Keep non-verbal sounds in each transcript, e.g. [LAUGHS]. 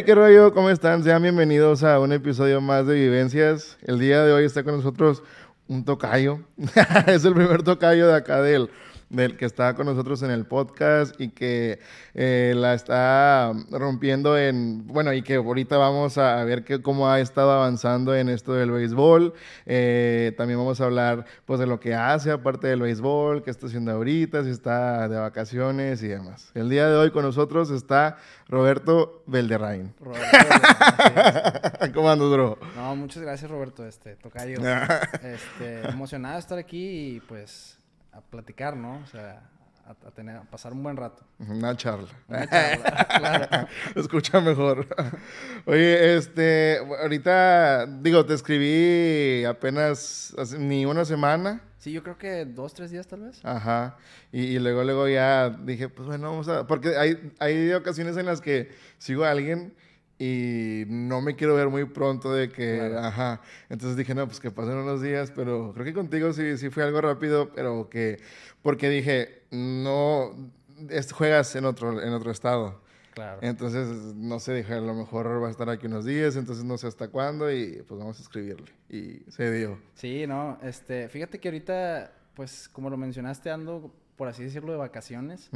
Hey, qué rollo, ¿cómo están? Sean bienvenidos a un episodio más de Vivencias. El día de hoy está con nosotros un tocayo. [LAUGHS] es el primer tocayo de acá del, del que está con nosotros en el podcast y que eh, la está rompiendo en, bueno, y que ahorita vamos a ver que, cómo ha estado avanzando en esto del béisbol. Eh, también vamos a hablar pues de lo que hace aparte del béisbol, qué está haciendo ahorita, si está de vacaciones y demás. El día de hoy con nosotros está Roberto Belderrain. Roberto Belderrain, [LAUGHS] ¿Cómo andas, bro? No, muchas gracias, Roberto. Este, tocayo. [LAUGHS] este, emocionado de estar aquí y pues a platicar, ¿no? O sea, a, tener, a pasar un buen rato. Una charla. Una charla, [LAUGHS] claro. [LAUGHS] Escucha mejor. [LAUGHS] Oye, este, ahorita, digo, te escribí apenas ni una semana. Sí, yo creo que dos, tres días tal vez. Ajá. Y, luego, luego ya dije, pues bueno, vamos a... Porque hay, hay ocasiones en las que sigo a alguien y no me quiero ver muy pronto de que, ajá. Entonces dije, no, pues que pasen unos días, pero creo que contigo sí, sí fue algo rápido, pero que, porque dije, no, juegas en otro, en otro estado. Claro. Entonces, no sé, dije, a lo mejor va a estar aquí unos días, entonces no sé hasta cuándo y pues vamos a escribirle. Y se dio. Sí, no, este, fíjate que ahorita, pues como lo mencionaste, ando, por así decirlo, de vacaciones.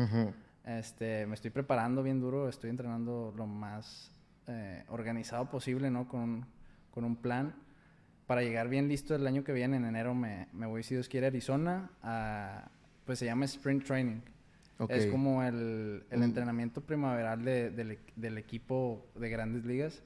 Este, me estoy preparando bien duro, estoy entrenando lo más eh, organizado posible, ¿no? Con, con, un plan para llegar bien listo el año que viene. En enero me, me voy, si Dios quiere, a Arizona. A, pues se llama Sprint Training. Es como el, el mm. entrenamiento primaveral de, del, del, equipo de grandes ligas.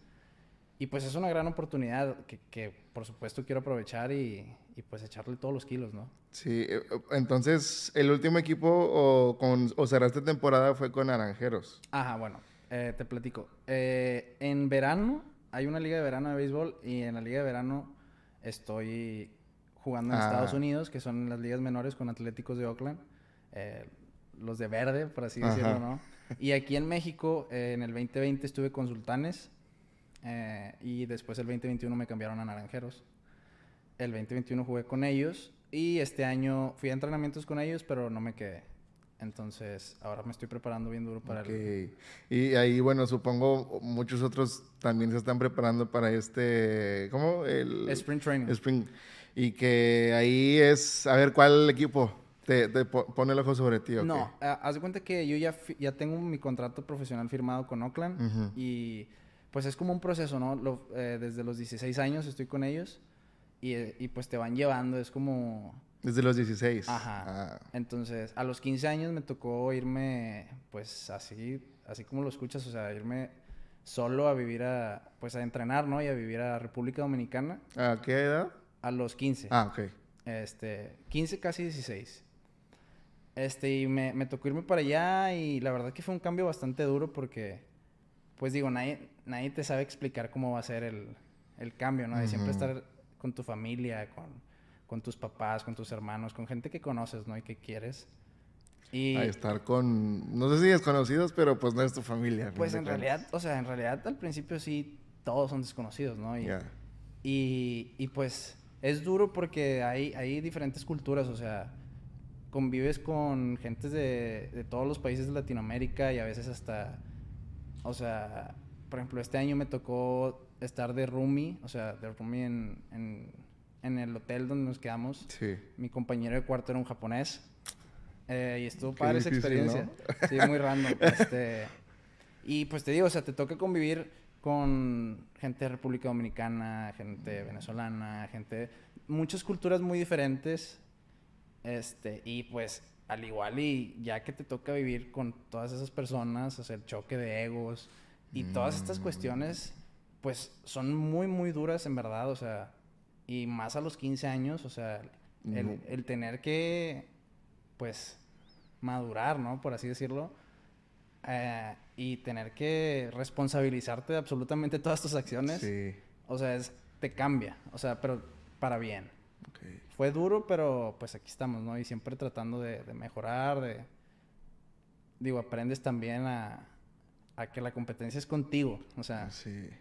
Y pues es una gran oportunidad que, que por supuesto quiero aprovechar y, y, pues echarle todos los kilos, ¿no? Sí, eh, entonces el último equipo o, con, o cerraste temporada fue con Naranjeros. Ajá, bueno. Eh, te platico. Eh, en verano, hay una liga de verano de béisbol y en la liga de verano estoy jugando en Estados ah. Unidos, que son las ligas menores con Atléticos de Oakland. Eh, los de verde, por así decirlo, ¿no? Y aquí en México, en el 2020 estuve con Sultanes y después el 2021 me cambiaron a Naranjeros. El 2021 jugué con ellos y este año fui a entrenamientos con ellos, pero no me quedé. Entonces, ahora me estoy preparando bien duro para el... Y ahí, bueno, supongo muchos otros también se están preparando para este... ¿Cómo? El... Spring Training. Spring. Y que ahí es... A ver, ¿cuál equipo te, pone el ojo sobre ti? No, haz de cuenta que yo ya, ya tengo mi contrato profesional firmado con Oakland. Y pues es como un proceso, ¿no? Eh, desde los 16 años estoy con ellos. Y, y pues te van llevando, es como desde los 16. Ajá. Ah. Entonces, a los 15 años me tocó irme, pues así, así como lo escuchas, o sea, irme solo a vivir a, pues a entrenar, ¿no? Y a vivir a República Dominicana. ¿A qué edad? A los 15. Ah, ok. Este, 15, casi 16. Este, y me, me tocó irme para allá y la verdad que fue un cambio bastante duro porque, pues digo, nadie, nadie te sabe explicar cómo va a ser el, el cambio, ¿no? De siempre estar con tu familia, con con tus papás, con tus hermanos, con gente que conoces, ¿no? Y que quieres. Y a estar con, no sé si desconocidos, pero pues no es tu familia. Pues en realidad, o sea, en realidad al principio sí, todos son desconocidos, ¿no? Y, y, y, pues es duro porque hay, hay diferentes culturas, o sea, convives con gentes de, de todos los países de Latinoamérica y a veces hasta, o sea, por ejemplo, este año me tocó estar de roomie, o sea, de roomie en en el hotel donde nos quedamos. Sí. Mi compañero de cuarto era un japonés. Eh, y estuvo padre esa experiencia. Sí, muy random. [LAUGHS] Este, y pues te digo, o sea, te toca convivir con gente de República Dominicana, gente venezolana, gente... Muchas culturas muy diferentes. Este, y pues al igual y ya que te toca vivir con todas esas personas, o sea, el choque de egos y todas estas mm. cuestiones, pues son muy, muy duras en verdad, o sea, y más a los 15 años, o sea, el, tener que, pues, madurar, ¿no? Por así decirlo. Eh, y tener que responsabilizarte de absolutamente todas tus acciones. Sí. O sea, es, te cambia. O sea, pero para bien. Fue duro, pero pues aquí estamos, ¿no? Y siempre tratando de, mejorar, de... Digo, aprendes también a, a, que la competencia es contigo. O sea,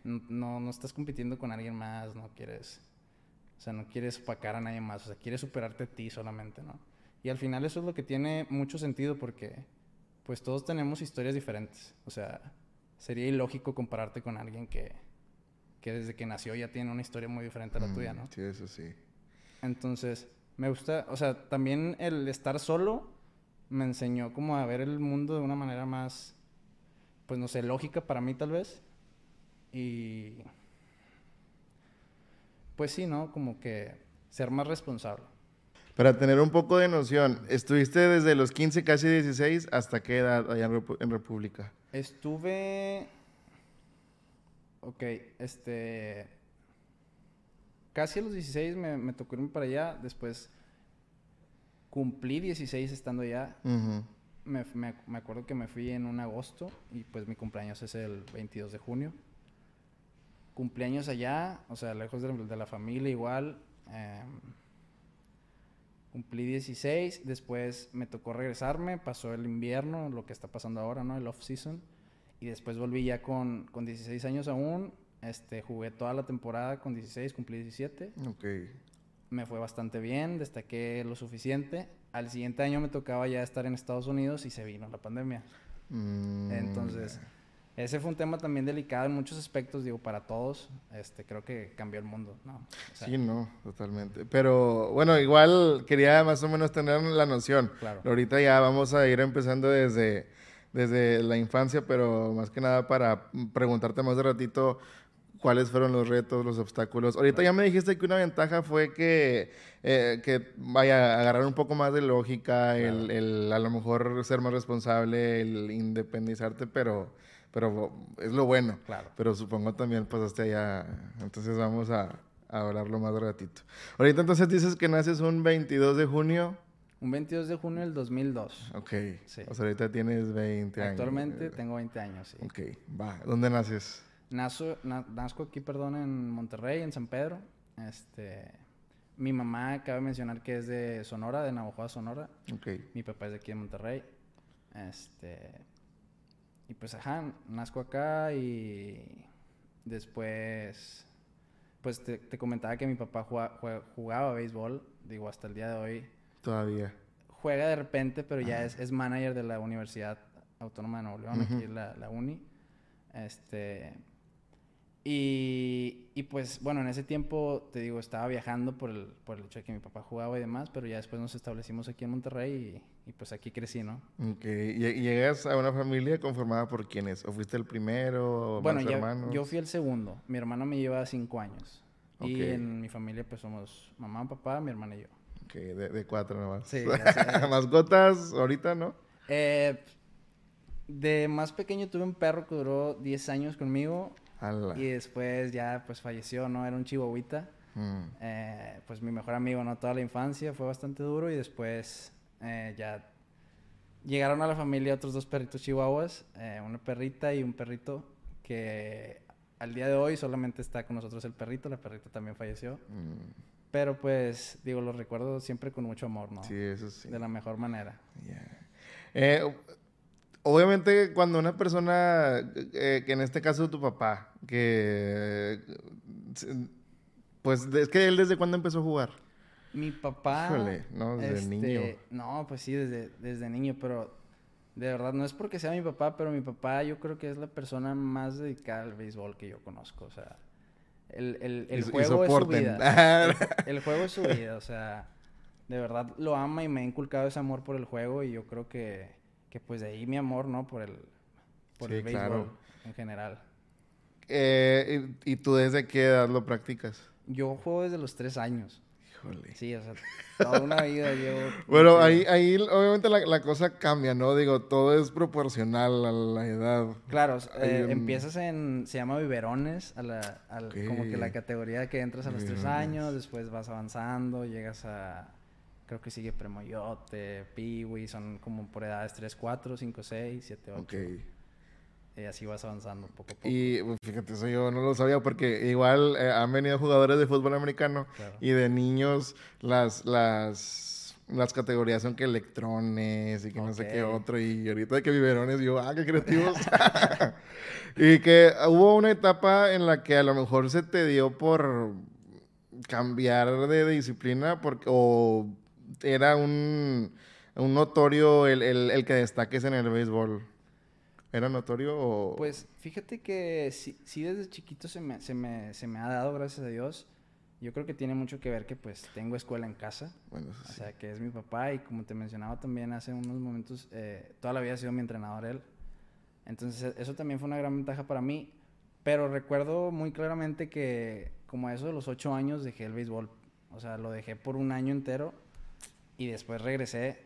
no, no estás compitiendo con alguien más, no quieres o sea, no quieres opacar a nadie más, o sea, quieres superarte a ti solamente, ¿no? Y al final eso es lo que tiene mucho sentido porque pues todos tenemos historias diferentes. O sea, sería ilógico compararte con alguien que, que desde que nació ya tiene una historia muy diferente a la tuya, ¿no? Sí, eso sí. Entonces, me gusta, o sea, también el estar solo me enseñó como a ver el mundo de una manera más, pues no sé, lógica para mí tal vez. Y... Pues sí, ¿no? Como que ser más responsable. Para tener un poco de noción, ¿estuviste desde los 15, casi 16, hasta qué edad allá en, República? Estuve... Ok, este... Casi a los 16 me, tocó irme para allá, después cumplí 16 estando allá. me, me, acuerdo que me fui en un agosto y pues mi cumpleaños es el 22 de junio. Cumpleaños allá, o sea, lejos de, la familia igual. Em, cumplí 16, después me tocó regresarme, pasó el invierno, lo que está pasando ahora, ¿no? El off-season. Y después volví ya con, con 16 años aún. Este, jugué toda la temporada con 16, cumplí 17. Ok. Me fue bastante bien, destaqué lo suficiente. Al siguiente año me tocaba ya estar en Estados Unidos y se vino la pandemia. Mm. Entonces, ese fue un tema también delicado en muchos aspectos, digo, para todos. Este, creo que cambió el mundo, ¿no? sí, no, totalmente. Pero bueno, igual quería más o menos tener la noción. Claro. Ahorita ya vamos a ir empezando desde, desde la infancia, pero más que nada para preguntarte más de ratito cuáles fueron los retos, los obstáculos. Ahorita ya me dijiste que una ventaja fue que, eh, que vaya, agarrar un poco más de lógica, el, el, a lo mejor ser más responsable, el independizarte, pero pero es lo bueno. Claro. Pero supongo también pasaste allá, entonces vamos a, hablarlo más ratito. Ahorita entonces dices que naces un 22 de junio. Un 22 de junio del 2002. Ok. Sí. O sea, ahorita tienes 20 años. Actualmente tengo 20 años, sí. Ok, va. ¿Dónde naces? Nazo, nazco aquí, perdón, en Monterrey, en San Pedro. Este... Mi mamá, cabe mencionar que es de Sonora, de Navajo, Sonora. Ok. Mi papá es de aquí de Monterrey. Este... Y pues, ajá, nazco acá y después, pues te, comentaba que mi papá jugaba béisbol, digo, hasta el día de hoy. Todavía. Juega de repente, pero ya es, es, manager de la Universidad Autónoma de Nuevo León, aquí la, la uni. Este, y, y, pues, bueno, en ese tiempo, te digo, estaba viajando por el, por el hecho de que mi papá jugaba y demás, pero ya después nos establecimos aquí en Monterrey y, pues aquí crecí, ¿no? Ok. ¿Y, llegas a una familia conformada por quiénes? ¿O fuiste el primero? O bueno, más yo fui el segundo. Mi hermano me lleva cinco años. Y en mi familia, pues somos mamá, papá, mi hermana y yo. Ok, de, de cuatro nomás. Sí. [LAUGHS] ¿Mascotas ahorita, no? Eh, de más pequeño tuve un perro que duró 10 años conmigo. Y después ya pues falleció, ¿no? Era un chihuahuita. Mm. Eh, pues mi mejor amigo, ¿no? Toda la infancia fue bastante duro y después eh, ya llegaron a la familia otros dos perritos chihuahuas, eh, una perrita y un perrito que al día de hoy solamente está con nosotros el perrito, la perrita también falleció. Mm. Pero pues, digo, lo recuerdo siempre con mucho amor, ¿no? Sí, eso sí. De la mejor manera. Yeah obviamente cuando una persona, eh, que en este caso tu papá, que pues es que él desde cuándo empezó a jugar. Mi papá. Híjole, no, desde este, niño. No, pues sí, desde, desde niño, pero de verdad no es porque sea mi papá, pero mi papá yo creo que es la persona más dedicada al béisbol que yo conozco. O sea, el, el, el juego es su vida. el, juego es su vida, o sea, de verdad lo ama y me ha inculcado ese amor por el juego y yo creo que que pues de ahí mi amor, ¿no? Por el, por el béisbol en general. Eh, ¿y, tú desde qué edad lo practicas? Yo juego desde los tres años. Híjole. Sí, o sea, toda una vida llevo... [LAUGHS] bueno, ahí, ahí obviamente la, la, cosa cambia, ¿no? Digo, todo es proporcional a la edad. Claro, eh, empiezas en... Se llama biberones, a la, como que la categoría que entras a los tres años, después vas avanzando, llegas a Creo que sigue Premoyote, Piwi, son como por edades 3, 4, 5, 6, 7, 8. Ok. Y así vas avanzando poco a poco. Y fíjate, eso yo no lo sabía porque igual eh, han venido jugadores de fútbol americano y de niños las, las, las categorías son que electrones y que no sé qué otro. Y ahorita de que biberones, yo, ah, qué creativos. [LAUGHS] y que hubo una etapa en la que a lo mejor se te dio por cambiar de disciplina porque, o era un, un notorio el, el, el, que destaques en el béisbol. ¿Era notorio o...? Pues fíjate que sí, sí desde chiquito se me, se, me, se me ha dado, gracias a Dios. Yo creo que tiene mucho que ver que pues tengo escuela en casa. Bueno, O sea, que es mi papá y como te mencionaba también hace unos momentos, eh, toda la vida ha sido mi entrenador él. Entonces eso también fue una gran ventaja para mí. Pero recuerdo muy claramente que como a eso de los ocho años dejé el béisbol. O sea, lo dejé por un año entero y después regresé.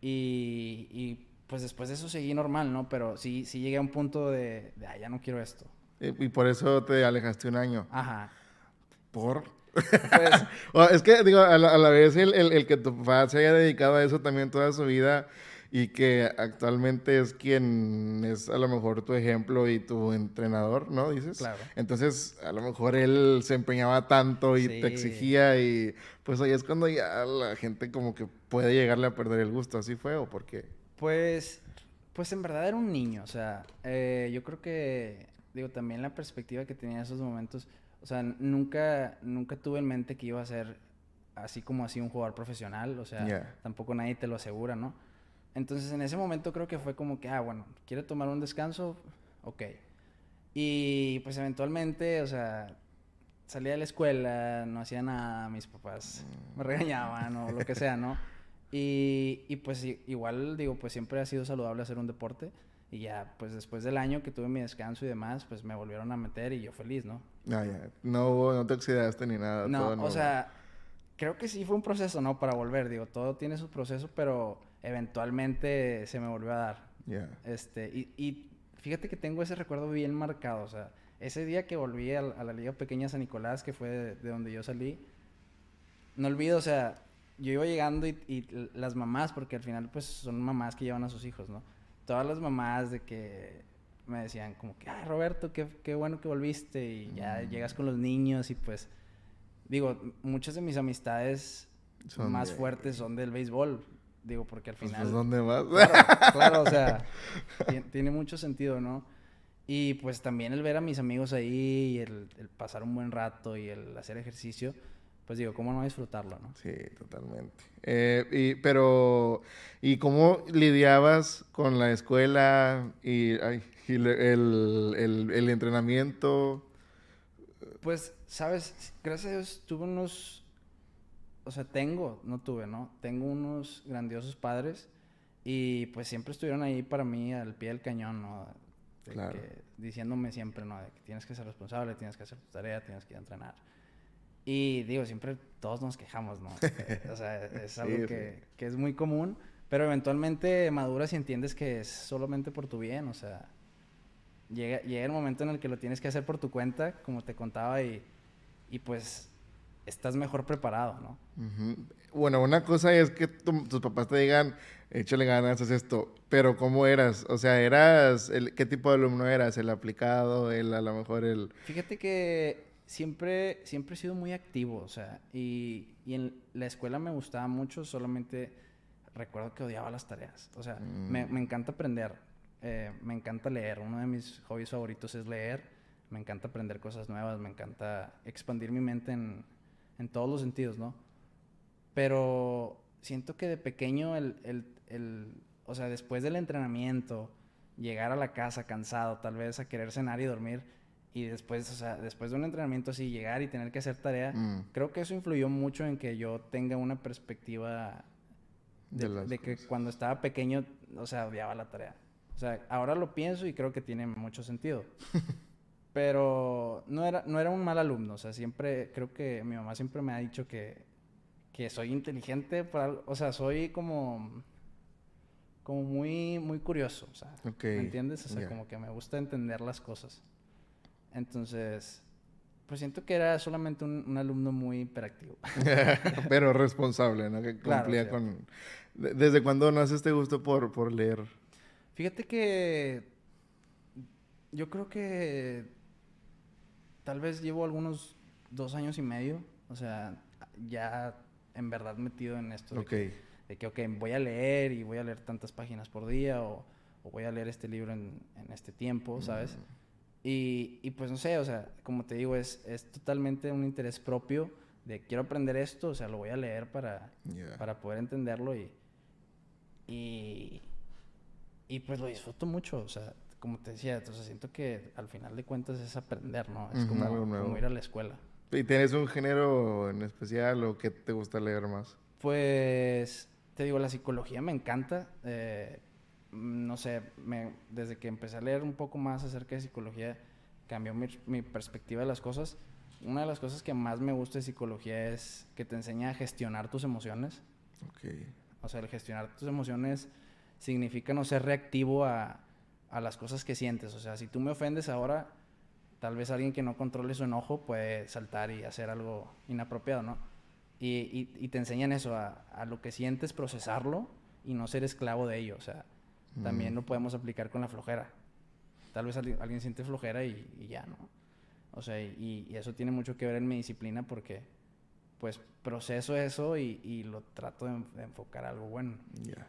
Y, y pues después de eso seguí normal, ¿no? Pero sí, sí llegué a un punto de, de ah, ya no quiero esto. Y, por eso te alejaste un año. Ajá. ¿Por? Pues, [LAUGHS] es que, digo, a la, vez el, el, el, que tu papá se haya dedicado a eso también toda su vida y que actualmente es quien es a lo mejor tu ejemplo y tu entrenador, ¿no? Dices. Claro. Entonces, a lo mejor él se empeñaba tanto y te exigía y pues ahí es cuando ya la gente como que puede llegarle a perder el gusto. ¿Así fue o por qué? Pues, pues en verdad era un niño, o sea, eh, yo creo que, digo, también la perspectiva que tenía en esos momentos, o sea, nunca, nunca tuve en mente que iba a ser así como así un jugador profesional, o sea, tampoco nadie te lo asegura, ¿no? Entonces en ese momento creo que fue como que, ah, bueno, quiere tomar un descanso, ok. Y pues eventualmente, o sea, salía de la escuela, no hacía nada, mis papás me regañaban o lo que sea, ¿no? Y, y pues igual, digo, pues siempre ha sido saludable hacer un deporte. Y ya, pues después del año que tuve mi descanso y demás, pues me volvieron a meter y yo feliz, ¿no? Ah, ya. No hubo, no te oxidaste ni nada. No, o sea, creo que sí fue un proceso, ¿no? Para volver, digo, todo tiene su proceso, pero eventualmente se me volvió a dar. Este, y, y, fíjate que tengo ese recuerdo bien marcado, o sea, ese día que volví a, la Liga Pequeña San Nicolás, que fue de, donde yo salí, no olvido, o sea, yo iba llegando y, las mamás, porque al final pues son mamás que llevan a sus hijos, ¿no? Todas las mamás de que me decían como que, ah, Roberto, qué, qué bueno que volviste y ya mm. llegas con los niños y pues, digo, muchas de mis amistades más fuertes son del béisbol. Digo, porque al pues, final... Pues, ¿dónde vas? Claro, o sea, [LAUGHS] tiene, mucho sentido, ¿no? Y pues también el ver a mis amigos ahí, y el, pasar un buen rato y el hacer ejercicio, pues digo, ¿cómo no disfrutarlo, no? Sí, totalmente. Eh, y, pero, ¿y cómo lidiabas con la escuela y, el, el, el, entrenamiento? Pues, sabes, gracias a Dios tuve unos o sea, tengo, no tuve, ¿no? Tengo unos grandiosos padres y pues siempre estuvieron ahí para mí al pie del cañón, ¿no? claro. diciéndome siempre, ¿no? De que tienes que ser responsable, tienes que hacer tu tarea, tienes que ir a entrenar. Y digo, siempre todos nos quejamos, ¿no? o sea, [LAUGHS] es algo que, que, es muy común, pero eventualmente maduras y entiendes que es solamente por tu bien, o sea, llega, llega el momento en el que lo tienes que hacer por tu cuenta, como te contaba, y, y pues estás mejor preparado, ¿no? Bueno, una cosa es que tus papás te digan, échale ganas, haz esto, pero ¿cómo eras? O sea, eras, el, ¿qué tipo de alumno eras? ¿El aplicado? ¿El, a lo mejor el...? Fíjate que siempre, siempre he sido muy activo, o sea, y, y en la escuela me gustaba mucho, solamente recuerdo que odiaba las tareas, o sea, me, mm. me, encanta aprender, eh, me encanta leer, uno de mis hobbies favoritos es leer, me encanta aprender cosas nuevas, me encanta expandir mi mente en en todos los sentidos, ¿no? Pero siento que de pequeño, el, el, el, o sea, después del entrenamiento, llegar a la casa cansado, tal vez a querer cenar y dormir, y después, o sea, después de un entrenamiento así, llegar y tener que hacer tarea, mm. creo que eso influyó mucho en que yo tenga una perspectiva de, de que cuando estaba pequeño, o sea, odiaba la tarea. O sea, ahora lo pienso y creo que tiene mucho sentido. [LAUGHS] Pero no era, no era un mal alumno, o sea, siempre, creo que mi mamá siempre me ha dicho que, que soy inteligente, o sea, soy como, como muy, muy curioso, o sea, ¿me entiendes? O sea, como que me gusta entender las cosas. Entonces, pues siento que era solamente un, alumno muy hiperactivo. [LAUGHS] [LAUGHS] Pero responsable, ¿no? Que cumplía con... ¿Desde cuándo nace este gusto por, por leer? Fíjate que yo creo que tal vez llevo algunos dos años y medio, o sea, ya en verdad metido en esto. De, que, de que, ok, voy a leer y voy a leer tantas páginas por día o, voy a leer este libro en, este tiempo, ¿sabes? Y, y, pues no sé, o sea, como te digo, es, es totalmente un interés propio de quiero aprender esto, o sea, lo voy a leer para, para poder entenderlo y, y, y pues lo disfruto mucho, o sea, como te decía, entonces siento que al final de cuentas es aprender, ¿no? Es como, como, ir a la escuela. ¿Y tienes un género en especial o qué te gusta leer más? Pues, te digo, la psicología me encanta. Eh, no sé, me, desde que empecé a leer un poco más acerca de psicología, cambió mi, mi, perspectiva de las cosas. Una de las cosas que más me gusta de psicología es que te enseña a gestionar tus emociones. Ok. O sea, el gestionar tus emociones significa no ser reactivo a, a las cosas que sientes. O sea, si tú me ofendes ahora, tal vez alguien que no controle su enojo puede saltar y hacer algo inapropiado, ¿no? Y, y, te enseñan eso, a, a, lo que sientes, procesarlo y no ser esclavo de ello. O sea, también lo podemos aplicar con la flojera. Tal vez alguien, siente flojera y, ya, ¿no? O sea, y, eso tiene mucho que ver en mi disciplina porque, pues, proceso eso y, lo trato de, enfocar a algo bueno. Ya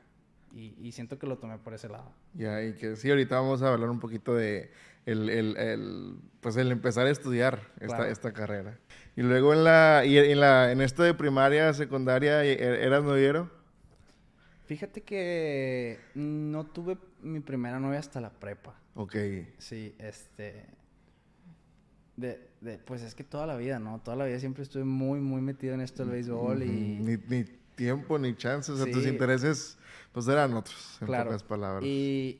y, siento que lo tomé por ese lado. Ya, y que sí, ahorita vamos a hablar un poquito de el, el, el pues el empezar a estudiar esta, esta carrera. Y luego en la, y en la, en esto de primaria, secundaria, ¿e-, ¿eras noviero? Fíjate que no tuve mi primera novia hasta la prepa. Ok. Sí, este... De, de, pues es que toda la vida, ¿no? Toda la vida siempre estuve muy, muy metido en esto del béisbol y... Ni, ni tiempo, ni chances, o sea, tus intereses pues eran otros, en pocas palabras. Y,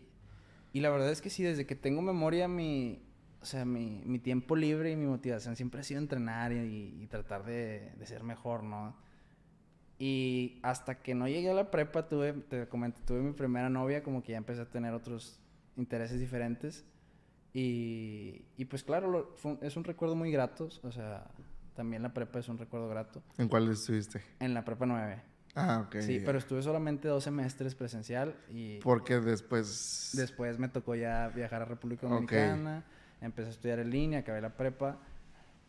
y la verdad es que sí, desde que tengo memoria, mi, o sea, mi, mi tiempo libre y mi motivación siempre ha sido entrenar y, y tratar de, de, ser mejor, ¿no? Y hasta que no llegué a la prepa, tuve, te comenté, tuve mi primera novia, como que ya empecé a tener otros intereses diferentes. Y, y pues claro, es un recuerdo muy grato, o sea, también la prepa es un recuerdo grato. ¿En cuál estuviste? En la prepa 9. Ah, ok. Sí, pero estuve solamente dos semestres presencial y... Porque después... Después me tocó ya viajar a República Dominicana, empecé a estudiar en línea, acabé la prepa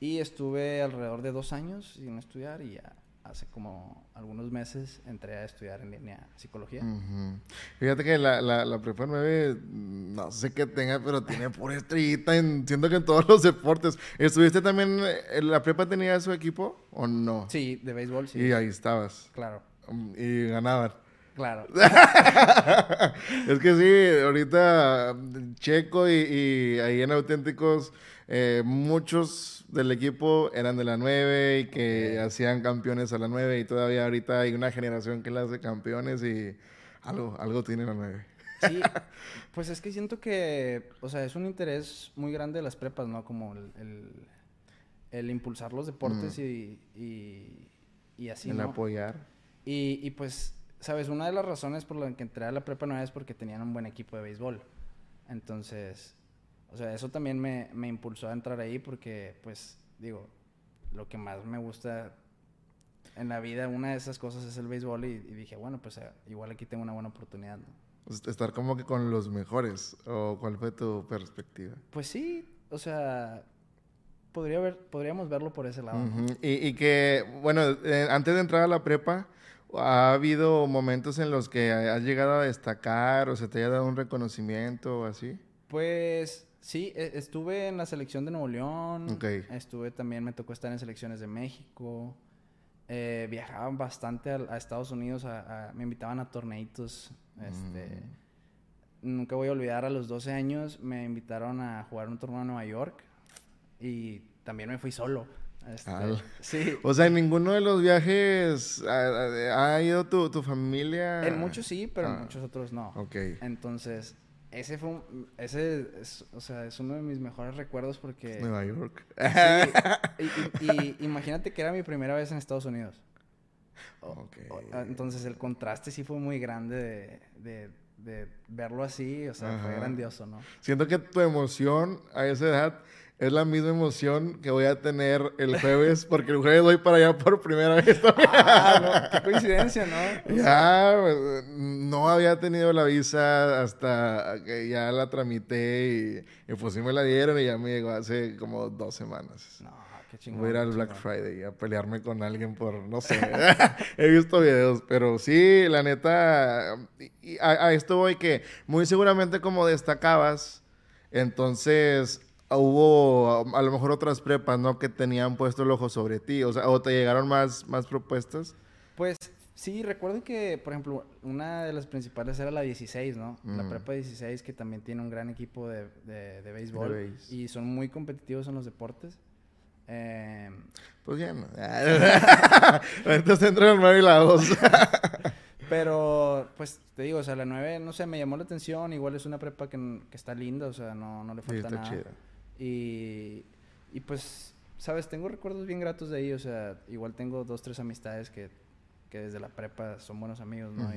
y estuve alrededor de dos años sin estudiar y ya hace como algunos meses entré a estudiar en línea psicología. Fíjate que la, la, la, prepa 9, no sé qué tenga, pero tiene pura estrellita, en, siento que en todos los deportes. ¿Estuviste también, la prepa tenía su equipo o no? Sí, de béisbol, sí. Y ahí estabas. Claro. Y ganaban. Claro. [LAUGHS] es que sí, ahorita Checo y, ahí en Auténticos, eh, muchos del equipo eran de la 9 y que hacían campeones a la 9 y todavía ahorita hay una generación que la hace campeones y algo, algo tiene la 9. Sí, [LAUGHS] pues es que siento que, o sea, es un interés muy grande de las prepas, ¿no? Como el, impulsar los deportes mm. y, y, así, El apoyar. Y, y, pues, sabes, una de las razones por las que entré a la prepa no es porque tenían un buen equipo de béisbol. Entonces, o sea, eso también me, me impulsó a entrar ahí porque, pues, digo, lo que más me gusta en la vida, una de esas cosas es el béisbol y, dije, bueno, pues eh, igual aquí tengo una buena oportunidad. Pues, estar como que con los mejores, ¿o cuál fue tu perspectiva? Pues sí, o sea, podría ver, podríamos verlo por ese lado. y, y, que, bueno, eh, antes de entrar a la prepa, ¿Ha habido momentos en los que has llegado a destacar o se te haya dado un reconocimiento o así? Pues sí, e, estuve en la selección de Nuevo León. Estuve también, me tocó estar en selecciones de México. Eh, viajaban bastante a, Estados Unidos, me invitaban a torneitos. Este, mm. Nunca voy a olvidar, a los 12 años me invitaron a jugar un torneo en Nueva York y también me fui solo. Este, sí. O sea, en ninguno de los viajes ha, ido tu, tu, familia. En muchos sí, pero en ah. muchos otros no. Ok. Entonces, ese fue un, ese es, o sea, es uno de mis mejores recuerdos porque... Nueva York. Sí, y, imagínate que era mi primera vez en Estados Unidos. Okay. Ah, entonces el contraste sí fue muy grande de, de, verlo así, o sea, fue grandioso, ¿no? Siento que tu emoción a esa edad es la misma emoción que voy a tener el jueves, porque el jueves voy para allá por primera vez. ah, qué coincidencia, ¿no? Ya, pues, no había tenido la visa hasta que ya la tramité y, pues sí me la dieron y ya me llegó hace como dos semanas. No, qué chingón. Voy a ir al Black Friday a pelearme con alguien por, no sé, [LAUGHS] he visto videos, pero sí, la neta, a, a esto voy que muy seguramente como destacabas, entonces hubo a, lo mejor otras prepas, ¿no? Que tenían puesto el ojo sobre ti, o sea, o te llegaron más, más propuestas. Pues Sí, recuerdo que, por ejemplo, una de las principales era la 16, ¿no? La prepa 16, que también tiene un gran equipo de, de, de béisbol. y son muy competitivos en los deportes. Eh, pues ya [LAUGHS] no. Entonces entró el 9 y la 2. [LAUGHS] Pero, pues, te digo, o sea, la 9, no sé, me llamó la atención. Igual es una prepa que, que está linda, o sea, no, no le falta sí, está nada. Chida. Y, y pues, sabes, tengo recuerdos bien gratos de ahí, o sea, igual tengo dos, tres amistades que que desde la prepa son buenos amigos, ¿no?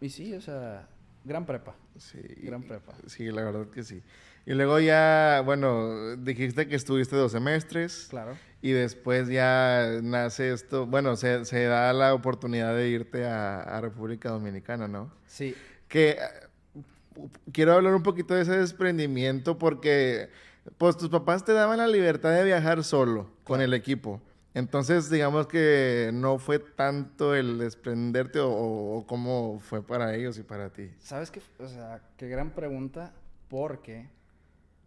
y, sí, o sea, gran prepa. Sí. Gran prepa. Sí, la verdad que sí. Y luego ya, bueno, dijiste que estuviste dos semestres. Claro. Y después ya nace esto, bueno, se, se da la oportunidad de irte a, a, República Dominicana, ¿no? Sí. Que quiero hablar un poquito de ese desprendimiento porque, pues tus papás te daban la libertad de viajar solo con el equipo. Entonces, digamos que no fue tanto el desprenderte o, cómo fue para ellos y para ti. ¿Sabes qué? O sea, qué gran pregunta, porque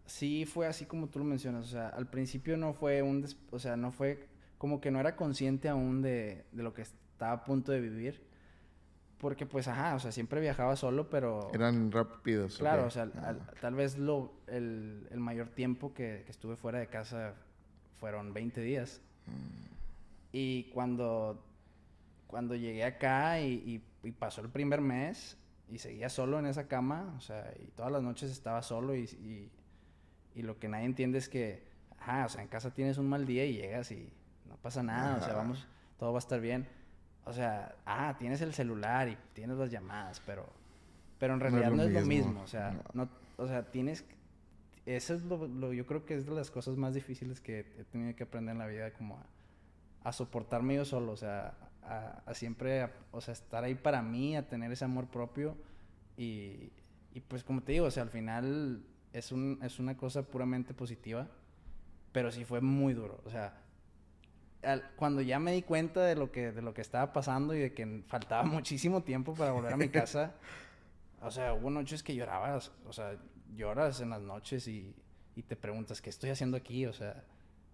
sí fue así como tú lo mencionas. O sea, al principio no fue un... O sea, no fue... Como que no era consciente aún de, lo que estaba a punto de vivir. Porque pues, ajá, o sea, siempre viajaba solo, pero... Eran rápidos. Claro, o sea, tal vez lo, el, mayor tiempo que, que estuve fuera de casa fueron 20 días. Y cuando, cuando llegué acá y, pasó el primer mes y seguía solo en esa cama, o sea, y todas las noches estaba solo y, y, lo que nadie entiende es que, ajá, o sea, en casa tienes un mal día y llegas y no pasa nada, o sea, vamos, todo va a estar bien. O sea, ah, tienes el celular y tienes las llamadas, pero, pero en realidad no es lo, mismo. O sea, no. o sea, tienes eso es lo, yo creo que es de las cosas más difíciles que he tenido que aprender en la vida, como a, soportarme yo solo, o sea, a, siempre, o sea, estar ahí para mí, a tener ese amor propio y, y pues como te digo, o sea, al final es, un, es una cosa puramente positiva, pero sí fue muy duro, o sea, cuando ya me di cuenta de lo que de lo que estaba pasando y de que faltaba [LAUGHS] muchísimo tiempo para volver a mi casa, o sea, hubo noches que lloraba, o sea, lloras en las noches y, y, te preguntas, ¿qué estoy haciendo aquí? O sea,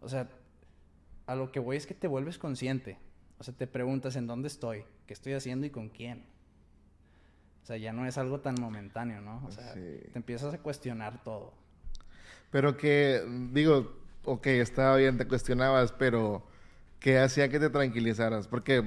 o sea, a lo que voy es que te vuelves consciente. O sea, te preguntas en dónde estoy, qué estoy haciendo y con quién. O sea, ya no es algo tan momentáneo, ¿no? O sea, te empiezas a cuestionar todo. Pero que, digo, ok, estaba bien, te cuestionabas, pero ¿qué hacía que te tranquilizaras? Porque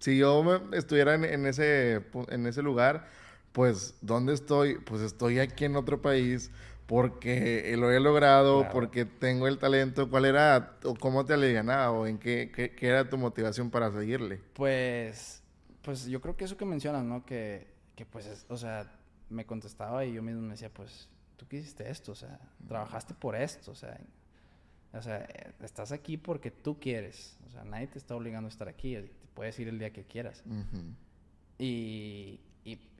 si yo estuviera en, en, ese, en ese lugar, pues, ¿dónde estoy? Pues estoy aquí en otro país porque lo he logrado, porque tengo el talento. ¿Cuál era o cómo te alivianaba o en qué, qué, era tu motivación para seguirle? Pues, pues yo creo que eso que mencionas, ¿no? Que, que pues, o sea, me contestaba y yo mismo me decía, pues, tú quisiste esto, o sea, trabajaste por esto, o sea, o sea, estás aquí porque tú quieres, o sea, nadie te está obligando a estar aquí, te puedes ir el día que quieras. y,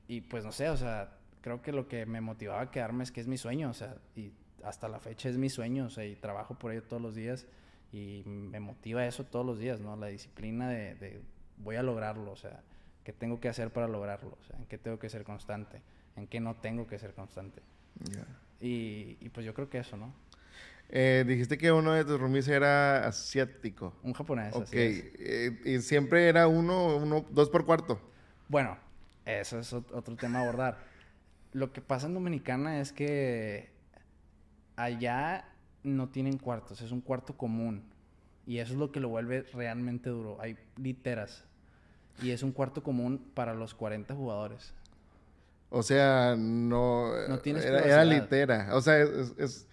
y pues no sé, o sea, creo que lo que me motivaba a quedarme es que es mi sueño, o sea, y hasta la fecha es mi sueño, o sea, y trabajo por ello todos los días y me motiva eso todos los días, ¿no? La disciplina de, voy a lograrlo, o sea, ¿qué tengo que hacer para lograrlo? O sea, ¿en qué tengo que ser constante? ¿En qué no tengo que ser constante? Y, y, pues yo creo que eso, ¿no? Eh, dijiste que uno de tus roomies era asiático. Un japonés. Ok. Eh, ¿Y siempre era uno, uno, dos por cuarto? Bueno, eso es otro tema a abordar. Lo que pasa en Dominicana es que allá no tienen cuartos, es un cuarto común. Y eso es lo que lo vuelve realmente duro. Hay literas. Y es un cuarto común para los 40 jugadores. O sea, no. No tienes era, era litera. O sea, es,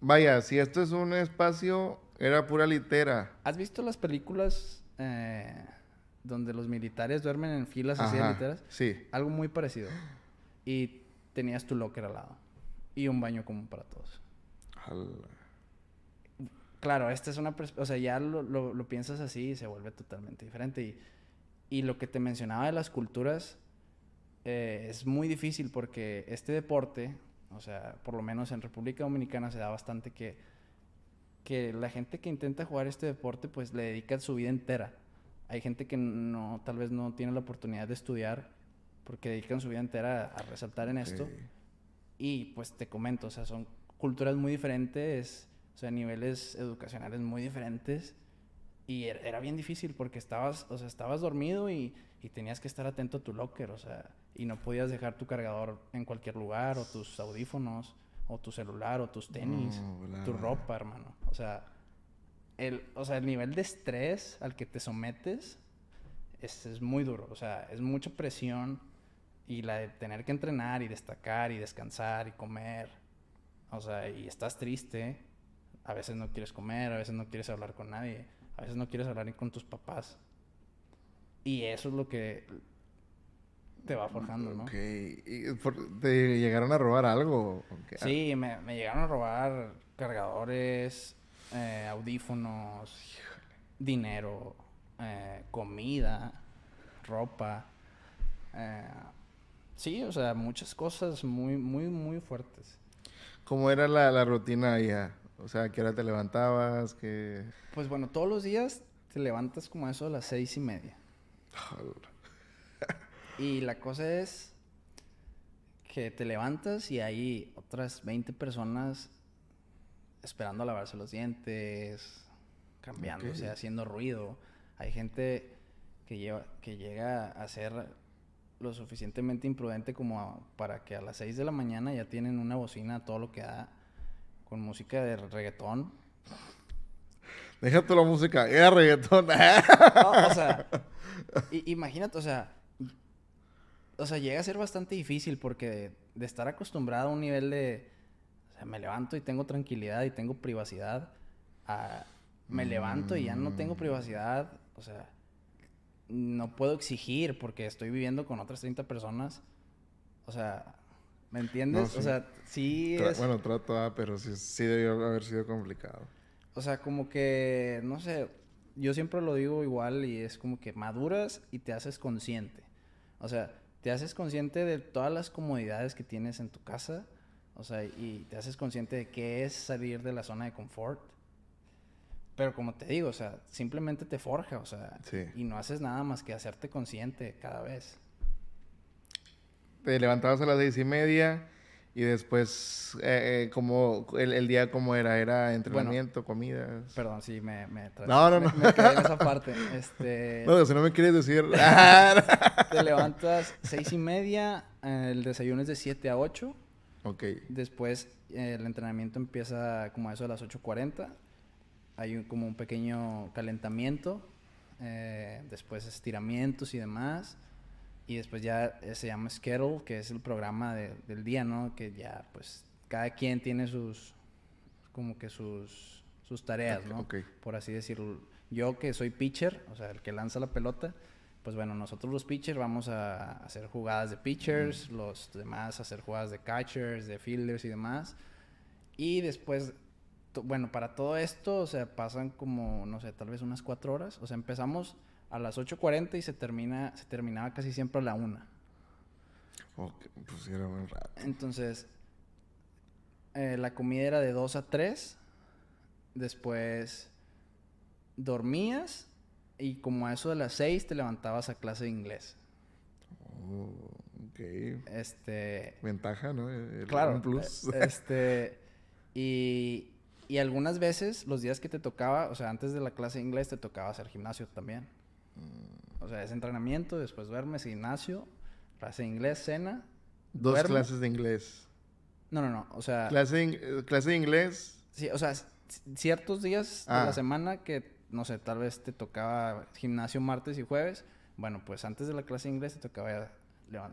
Vaya, si esto es un espacio, era pura litera. ¿Has visto las películas eh, donde los militares duermen en filas así de literas. Sí. Algo muy parecido. Y tenías tu locker al lado. Y un baño común para todos. Claro, esta es una... O sea, ya lo, lo, piensas así y se vuelve totalmente diferente. Y, y lo que te mencionaba de las culturas eh, es muy difícil porque este deporte, o sea, por lo menos en República Dominicana se da bastante que, que la gente que intenta jugar este deporte pues le dedica su vida entera hay gente que no, tal vez no tiene la oportunidad de estudiar porque dedican su vida entera a, resaltar en esto. Y pues te comento, o sea, son culturas muy diferentes, o sea, niveles educacionales muy diferentes. Y era bien difícil porque estabas, o sea, estabas dormido y, y, tenías que estar atento a tu locker, o sea, y no podías dejar tu cargador en cualquier lugar, o tus audífonos, o tu celular, o tus tenis, tu ropa, hermano. O sea, el, o sea, el nivel de estrés al que te sometes es, es muy duro, o sea, es mucha presión y la de tener que entrenar y destacar y descansar y comer. O sea, y estás triste. A veces no quieres comer, a veces no quieres hablar con nadie. A veces no quieres hablar ni con tus papás. Y eso es lo que te va forjando, ¿no? Ok. ¿Y ¿Te llegaron a robar algo? Sí, me, me, llegaron a robar cargadores, eh, audífonos, dinero, eh, comida, ropa. Eh, sí, o sea, muchas cosas muy, muy, muy fuertes. ¿Cómo era la, la rutina allá? O sea, ¿qué hora te levantabas? Pues bueno, todos los días te levantas como eso a las seis y media. [LAUGHS] y la cosa es que te levantas y hay otras 20 personas esperando a lavarse los dientes, cambiándose, haciendo ruido. Hay gente que, lleva, que llega a ser lo suficientemente imprudente como para que a las 6 de la mañana ya tienen una bocina todo lo que da con música de reggaetón. Déjate la música, era reggaetón. o sea, [LAUGHS] imagínate, o sea, o sea, llega a ser bastante difícil porque de, estar acostumbrado a un nivel de, o sea, me levanto y tengo tranquilidad y tengo privacidad, a me levanto y ya no tengo mm. privacidad, o sea, no puedo exigir porque estoy viviendo con otras 30 personas, o sea, ¿Me entiendes? O sea, sí es... Bueno, trato pero sí, sí debió haber sido complicado. O sea, como que, no sé, yo siempre lo digo igual y es como que maduras y te haces consciente. O sea, te haces consciente de todas las comodidades que tienes en tu casa. O sea, y te haces consciente de qué es salir de la zona de confort. Pero como te digo, o sea, simplemente te forja, o sea, y no haces nada más que hacerte consciente cada vez te levantabas a las seis y media y después, eh, eh, como el, día como era, era entrenamiento, comidas. Perdón, sí, me, me No, no, no. Me, quedé en esa [LAUGHS] parte. Este, no, si no me quieres decir. [LAUGHS] [LAUGHS] te levantas seis y media, el desayuno es de 7 a 8. Ok. Después el entrenamiento empieza como a eso a las 8.40. Hay un, como un pequeño calentamiento. Eh, después estiramientos y demás. Y después ya eh, se llama Schedule, que es el programa del día, ¿no? Que ya, pues, cada quien tiene sus, como que sus, sus tareas, ¿no? Por así decirlo. Yo que soy pitcher, o sea, el que lanza la pelota, pues bueno, nosotros los pitchers vamos a hacer jugadas de pitchers, los demás a hacer jugadas de catchers, de fielders y demás. Y después, bueno, para todo esto, o sea, pasan como, no sé, tal vez unas cuatro horas. O sea, empezamos a las 8.40 y se, termina, se terminaba casi siempre a la 1. pues era muy rato. Entonces, eh, la comida era de 2 a 3. Después dormías y como a eso de las 6 te levantabas a clase de inglés. Oh, ok. Este... Ventaja, ¿no? claro. plus. Este... Y, y algunas veces, los días que te tocaba, o sea, antes de la clase de inglés te tocaba hacer gimnasio también. O sea, es entrenamiento, después duermes, gimnasio, clase de inglés, cena. Dos clases de inglés. No, no, no. O sea. Clase de, clase de inglés. Sí, o sea, ciertos días de la ah. semana que, no sé, tal vez te tocaba gimnasio martes y jueves. Bueno, pues antes de la clase de inglés te tocaba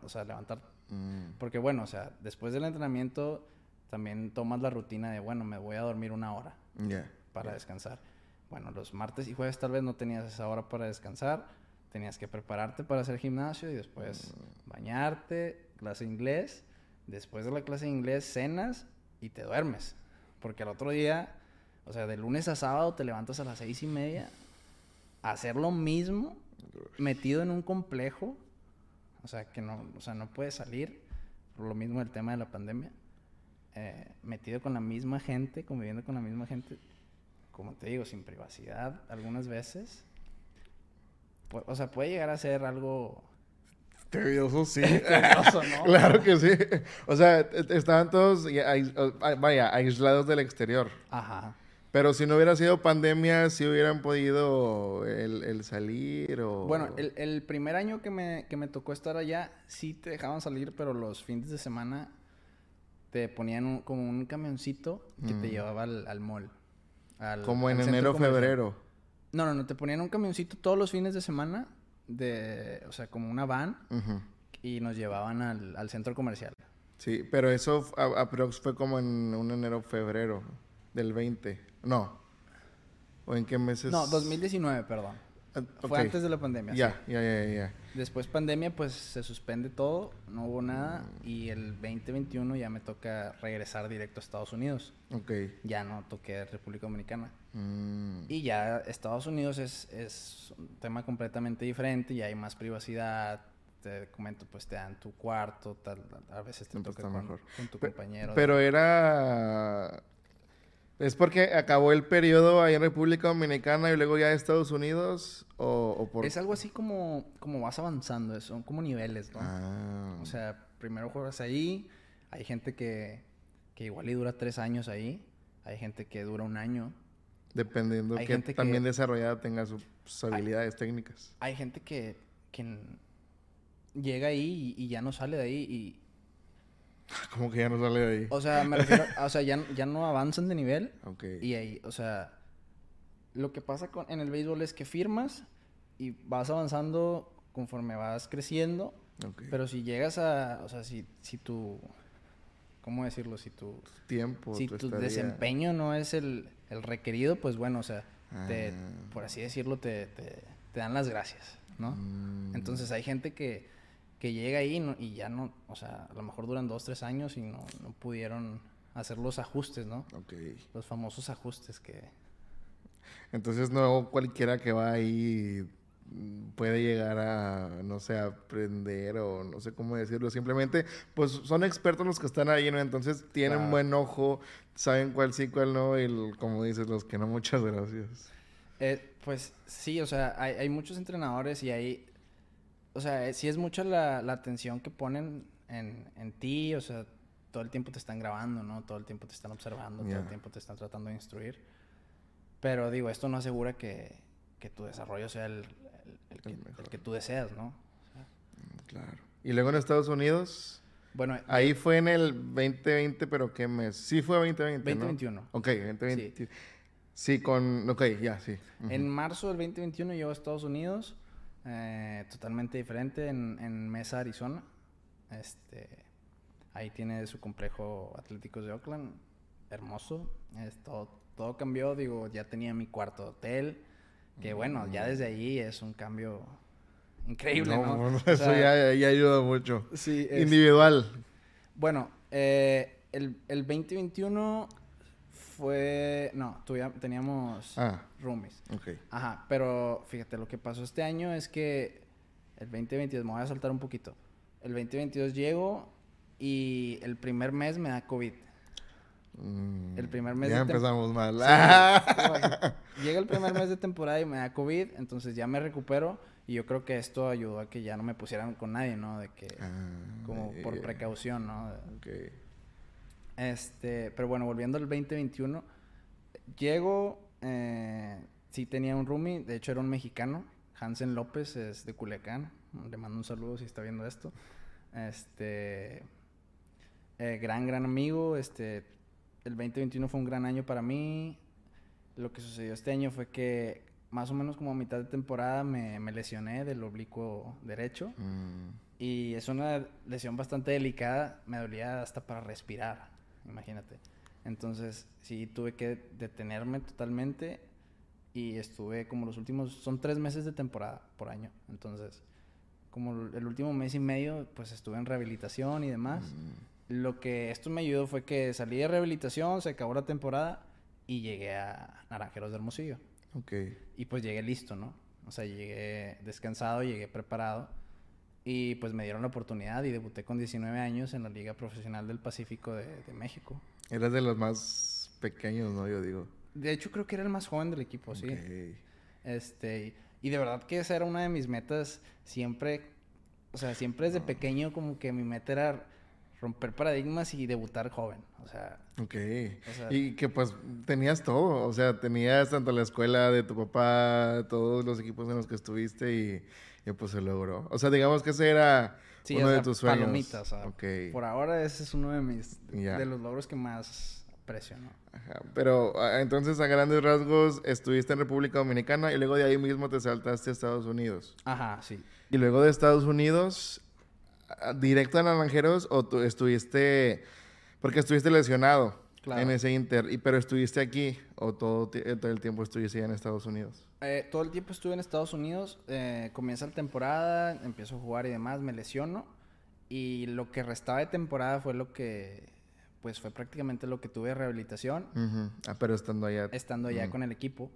o sea, levantar. Mm. Porque, bueno, o sea, después del entrenamiento también tomas la rutina de, bueno, me voy a dormir una hora. Para descansar. Bueno, los martes y jueves tal vez no tenías esa hora para descansar, tenías que prepararte para hacer gimnasio y después mm. bañarte, clase de inglés, después de la clase de inglés cenas y te duermes, porque al otro día, o sea, de lunes a sábado te levantas a las seis y media a hacer lo mismo, metido en un complejo, o sea, que no, o sea, no puedes salir, por lo mismo el tema de la pandemia, eh, metido con la misma gente, conviviendo con la misma gente como te digo, sin privacidad algunas veces. o sea, puede llegar a ser algo... Tedioso, sí. Tedioso, ¿no? [LAUGHS] claro que sí. O sea, estaban todos, vaya, aislados del exterior. Ajá. Pero si no hubiera sido pandemia, si hubieran podido el, salir o... Bueno, el, primer año que me, que me tocó estar allá, sí te dejaban salir, pero los fines de semana te ponían como un camioncito que te mm. llevaba al, mall. Como en enero, febrero. No, no, no, te ponían un camioncito todos los fines de semana, de, o sea, como una van, y nos llevaban al, al, centro comercial. Sí, pero eso aprox fue como en un enero, febrero del 20. No. ¿O en qué meses? No, 2019, perdón. Fue antes de la pandemia. Ya, ya, ya, ya. Después pandemia, pues se suspende todo, no hubo nada y el 2021 ya me toca regresar directo a Estados Unidos. Ok. Ya no toqué República Dominicana. Mm. Y ya Estados Unidos es, es un tema completamente diferente, y hay más privacidad, te comento, pues te dan tu cuarto, tal, a veces te toca con, con, tu compañero. Pero era ¿Es porque acabó el periodo ahí en República Dominicana y luego ya Estados Unidos? O, por... Es algo así como, como vas avanzando, son como niveles, ¿no? Ah. O sea, primero juegas ahí, hay gente que, que igual y dura tres años ahí, hay gente que dura un año. Dependiendo que también desarrollada tenga sus, habilidades técnicas. Hay gente que, que llega ahí y, y, ya no sale de ahí y [LAUGHS] Como que ya no sale de ahí. O sea, me refiero, [LAUGHS] o sea, ya, ya no avanzan de nivel. Ok. Y ahí, o sea, lo que pasa con, en el béisbol es que firmas y vas avanzando conforme vas creciendo. Okay. Pero si llegas a, o sea, si, si tu, ¿cómo decirlo? Si tu tiempo, si tu, desempeño no es el, el, requerido, pues bueno, o sea, te, ah. por así decirlo, te, te, te, dan las gracias, ¿no? Mm. Entonces hay gente que que llega ahí y ya no, o sea, a lo mejor duran dos, tres años y no, no pudieron hacer los ajustes, ¿no? Ok. Los famosos ajustes que... Entonces no cualquiera que va ahí puede llegar a, no sé, aprender o no sé cómo decirlo. Simplemente, pues son expertos los que están ahí, ¿no? Entonces tienen buen ojo, saben cuál sí, cuál no, y como dices, los que no, muchas gracias. Eh, pues sí, o sea, hay, hay muchos entrenadores y hay o sea, si es mucha la, atención que ponen en, ti, o sea, todo el tiempo te están grabando, ¿no? Todo el tiempo te están observando, todo el tiempo te están tratando de instruir. Pero digo, esto no asegura que, tu desarrollo sea el, que, tú deseas, ¿no? Mm, claro. ¿Y luego en Estados Unidos? Bueno, ahí fue en el 2020, pero ¿qué mes? Sí fue 2020, 2021. ¿no? Ok, 2020. Sí. con... Ok, ya, sí. En marzo del 2021 llego a Estados Unidos eh, totalmente diferente en, Mesa, Arizona. Este, ahí tiene su complejo Atléticos de Oakland, hermoso. todo, cambió, digo, ya tenía mi cuarto de hotel, que bueno, ya mm. desde ahí es un cambio increíble, ¿no? [LAUGHS] eso ya, ayuda mucho. Sí. Individual. Bueno, eh, el, el 2021 fue. No, teníamos ah, roomies. Ok. Ajá, pero fíjate, lo que pasó este año es que el 2022, me voy a saltar un poquito. El 2022 llego y el primer mes me da COVID. Mm, el primer mes ya empezamos mal. [LAUGHS] llega el primer mes de temporada y me da COVID, entonces ya me recupero y yo creo que esto ayudó a que ya no me pusieran con nadie, ¿no? De que, ah, como por precaución, ¿no? Okay. Este, pero bueno, volviendo al 2021, llego, eh, sí tenía un roomie, de hecho era un mexicano, Hansen López, es de Culiacán, le mando un saludo si está viendo esto. Este, eh, gran, gran amigo, este, el 2021 fue un gran año para mí. Lo que sucedió este año fue que más o menos como a mitad de temporada me, me lesioné del oblicuo derecho. Mm. Y es una lesión bastante delicada, me dolía hasta para respirar imagínate. Entonces, sí, tuve que detenerme totalmente y estuve como los últimos, son tres meses de temporada por año. Entonces, como el último mes y medio, pues estuve en rehabilitación y demás. Mm. Lo que esto me ayudó fue que salí de rehabilitación, se acabó la temporada y llegué a Naranjeros de Hermosillo. Ok. Y pues llegué listo, ¿no? O sea, llegué descansado, llegué preparado. Y pues me dieron la oportunidad y debuté con 19 años en la Liga Profesional del Pacífico de, México. Eras de los más pequeños, ¿no? Yo digo. De hecho, creo que era el más joven del equipo, sí. Este, y de verdad que esa era una de mis metas siempre. O sea, siempre desde pequeño como que mi meta era romper paradigmas y debutar joven. O sea. Ok. y que pues tenías todo. O sea, tenías tanto la escuela de tu papá, todos los equipos en los que estuviste y, pues se logró. O sea, digamos que ese era uno de tus sueños. Palomitas, o sea, Por ahora ese es uno de mis. De los logros que más aprecio, ¿no? Ajá. Pero ah, entonces, a grandes rasgos, estuviste en República Dominicana y luego de ahí mismo te saltaste a Estados Unidos. Ajá, sí. Y luego de Estados Unidos, directo a Naranjeros o tú estuviste, porque estuviste lesionado en ese Inter, y, pero estuviste aquí o todo, eh, todo el tiempo estuviste en Estados Unidos? Eh, todo el tiempo estuve en Estados Unidos, eh, comienza la temporada, empiezo a jugar y demás, me lesiono y lo que restaba de temporada fue lo que, pues fue prácticamente lo que tuve de rehabilitación. Ah, pero estando allá. Estando allá con el equipo.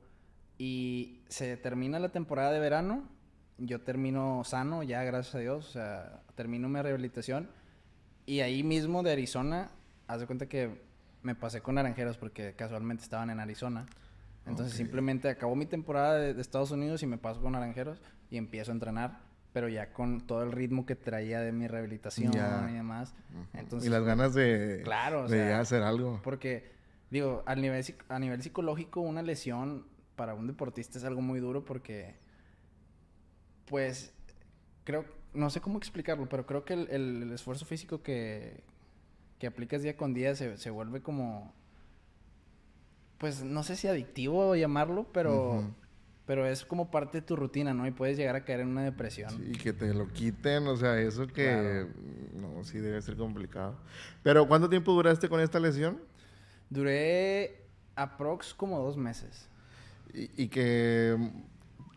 Y se termina la temporada de verano yo termino sano ya, gracias a Dios, o sea, termino mi rehabilitación y ahí mismo de Arizona, haz de cuenta que me pasé con Naranjeros porque casualmente estaban en Arizona. Entonces simplemente acabó mi temporada de, Estados Unidos y me paso con Naranjeros y empiezo a entrenar, pero ya con todo el ritmo que traía de mi rehabilitación y demás. Entonces, y las ganas de, claro, de hacer algo. Porque, digo, a nivel, a nivel psicológico, una lesión para un deportista es algo muy duro porque pues creo, no sé cómo explicarlo, pero creo que el, esfuerzo físico que, que, aplicas día con día se, se, vuelve como, pues no sé si adictivo llamarlo, pero, pero es como parte de tu rutina, ¿no? Y puedes llegar a caer en una depresión. Sí, y que te lo quiten, o sea, eso que, no, sí debe ser complicado. Pero ¿cuánto tiempo duraste con esta lesión? Duré aprox como dos meses. y que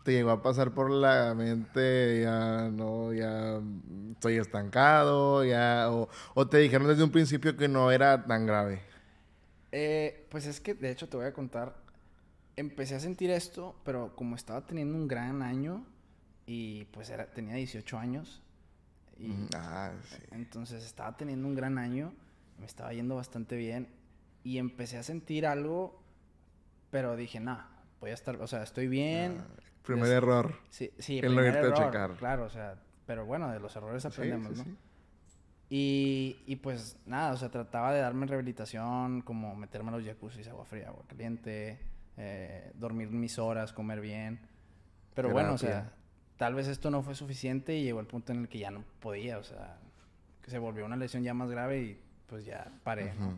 te llegó a pasar por la mente, ya no, ya estoy estancado, ya, o, te dijeron desde un principio que no era tan grave? Eh, pues es que, de hecho, te voy a contar, empecé a sentir esto, pero como estaba teniendo un gran año, y pues era, tenía 18 años, y ah, entonces estaba teniendo un gran año, me estaba yendo bastante bien, y empecé a sentir algo, pero dije, no, voy a estar, o sea, estoy bien. Ah, Primer error. Sí, sí, el primer error, a checar. Claro, o sea, pero bueno, de los errores aprendemos, ¿no? Y, y, pues nada, o sea, trataba de darme rehabilitación, como meterme a los jacuzzis, agua fría, agua caliente, eh, dormir mis horas, comer bien. Pero bueno, o sea, tal vez esto no fue suficiente y llegó el punto en el que ya no podía, o sea, que se volvió una lesión ya más grave y pues ya paré, ¿no?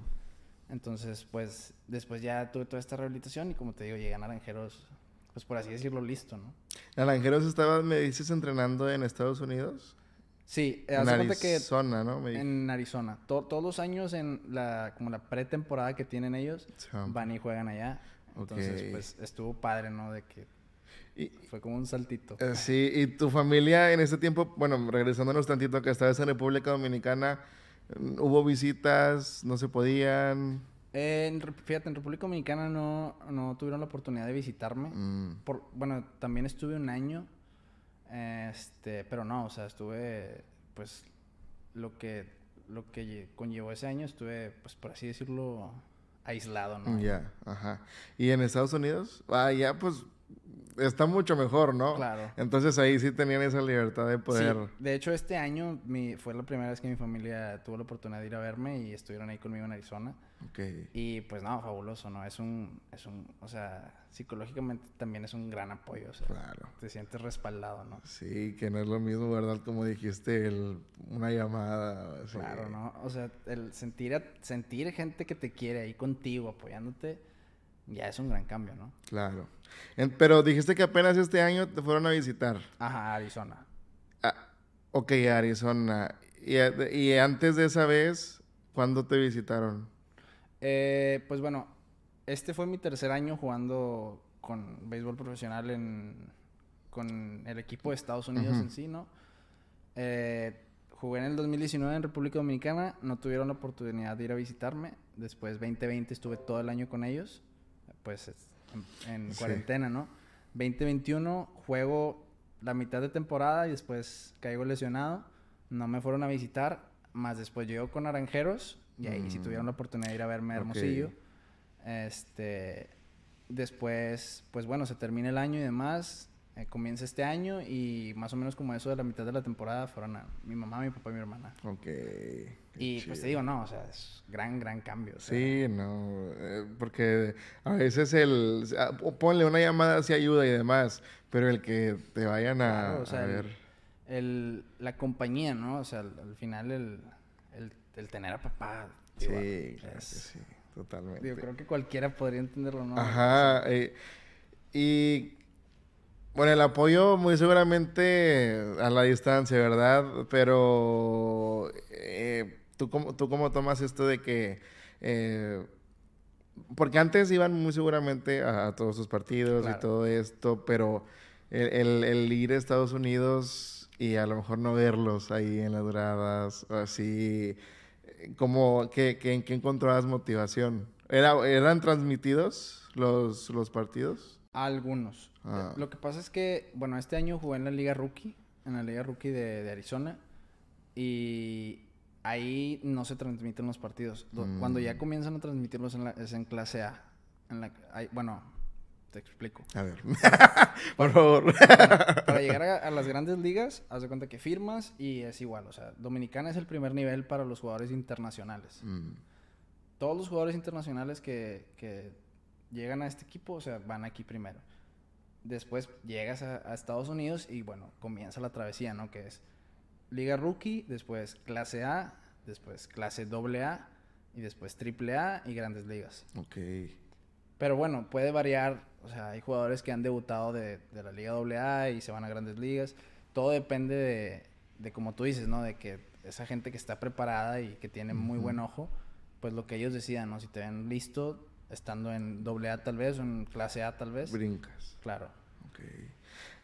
Entonces, pues después ya tuve toda esta rehabilitación y como te digo, llegué a Naranjeros pues por así decirlo, listo, ¿no? Naranjeros estaba, me dices, entrenando en Estados Unidos. Sí, en Arizona, ¿no? en Arizona. todos los años en la, como la pretemporada que tienen ellos, van y juegan allá. Entonces, pues estuvo padre, ¿no? De que fue como un saltito. Eh, sí, y tu familia en ese tiempo, bueno, regresándonos tantito que estabas en República Dominicana, ¿hubo visitas? ¿No se podían? En, fíjate, en República Dominicana no, no tuvieron la oportunidad de visitarme. Mm. Por, bueno, también estuve un año. Este, pero no, o sea, estuve, pues, lo que, lo que conllevó ese año, estuve, pues, por así decirlo, aislado, ¿no? Ya, ajá. ¿Y en Estados Unidos? Ah, ya, pues, está mucho mejor, ¿no? Claro. Entonces ahí sí tenían esa libertad de poder. Sí. De hecho, este año mi, fue la primera vez que mi familia tuvo la oportunidad de ir a verme y estuvieron ahí conmigo en Arizona. Ok. Y pues no, fabuloso, ¿no? Es un, es un, o sea, psicológicamente también es un gran apoyo, o sea, claro. te sientes respaldado, ¿no? Sí, que no es lo mismo, ¿verdad? Como dijiste, el, una llamada. Claro, ¿no? O sea, el sentir, sentir gente que te quiere ahí contigo, apoyándote ya es un gran cambio, ¿no? Claro. Pero dijiste que apenas este año te fueron a visitar. Ajá, Arizona. Ah, ok, Arizona. Y, antes de esa vez, ¿cuándo te visitaron? Eh, pues bueno, este fue mi tercer año jugando con béisbol profesional en, con el equipo de Estados Unidos en sí, ¿no? Eh, jugué en el 2019 en República Dominicana, no tuvieron la oportunidad de ir a visitarme. Después 2020 estuve todo el año con ellos pues en, cuarentena, ¿no? 2021 juego la mitad de temporada y después caigo lesionado. No me fueron a visitar, más después llego con Naranjeros y ahí sí mm. tuvieron la oportunidad de ir a verme a Hermosillo. Este, después, pues bueno, se termina el año y demás. Eh, comienza este año y más o menos como eso de la mitad de la temporada fueron a mi mamá, mi papá y mi hermana. Ok. Y pues te digo, no, o sea, es gran, gran cambio. Sí, no, eh, porque a veces el, ponle una llamada si ayuda y demás, pero el que te vayan a, ver. El, la compañía, ¿no? O sea, al, final el, el, tener a papá. sí, sí, totalmente. Yo creo que cualquiera podría entenderlo, ¿no? Ajá, eh, y bueno, el apoyo muy seguramente a la distancia, ¿verdad? Pero eh, ¿tú, cómo, ¿tú cómo tomas esto de que... Eh, porque antes iban muy seguramente a, todos sus partidos y todo esto, pero el, ir a Estados Unidos y a lo mejor no verlos ahí en las duradas, así, como, ¿qué, qué, ¿en qué encontrabas motivación? ¿Era, ¿Eran transmitidos los, los partidos? Algunos. Ah. Lo que pasa es que, bueno, este año jugué en la Liga Rookie, en la Liga Rookie de, Arizona, y ahí no se transmiten los partidos. Cuando ya mm. comienzan a transmitirlos en la, es en clase A. En la, bueno, te explico. A ver, [LAUGHS] por favor. para llegar a, las grandes ligas, haz de cuenta que firmas y es igual. O sea, Dominicana es el primer nivel para los jugadores internacionales. Mm. Todos los jugadores internacionales que, que llegan a este equipo, o sea, van aquí primero. Después llegas a, Estados Unidos y bueno, comienza la travesía, ¿no? Que es Liga Rookie, después clase A, después clase AA y después triple A y grandes ligas. Ok. Pero bueno, puede variar. O sea, hay jugadores que han debutado de, la Liga AA y se van a grandes ligas. Todo depende de, de, como tú dices, ¿no? De que esa gente que está preparada y que tiene muy buen ojo, pues lo que ellos decidan, ¿no? Si te ven listo, estando en doble A tal vez o en clase A tal vez. Brincas. Claro. Ok.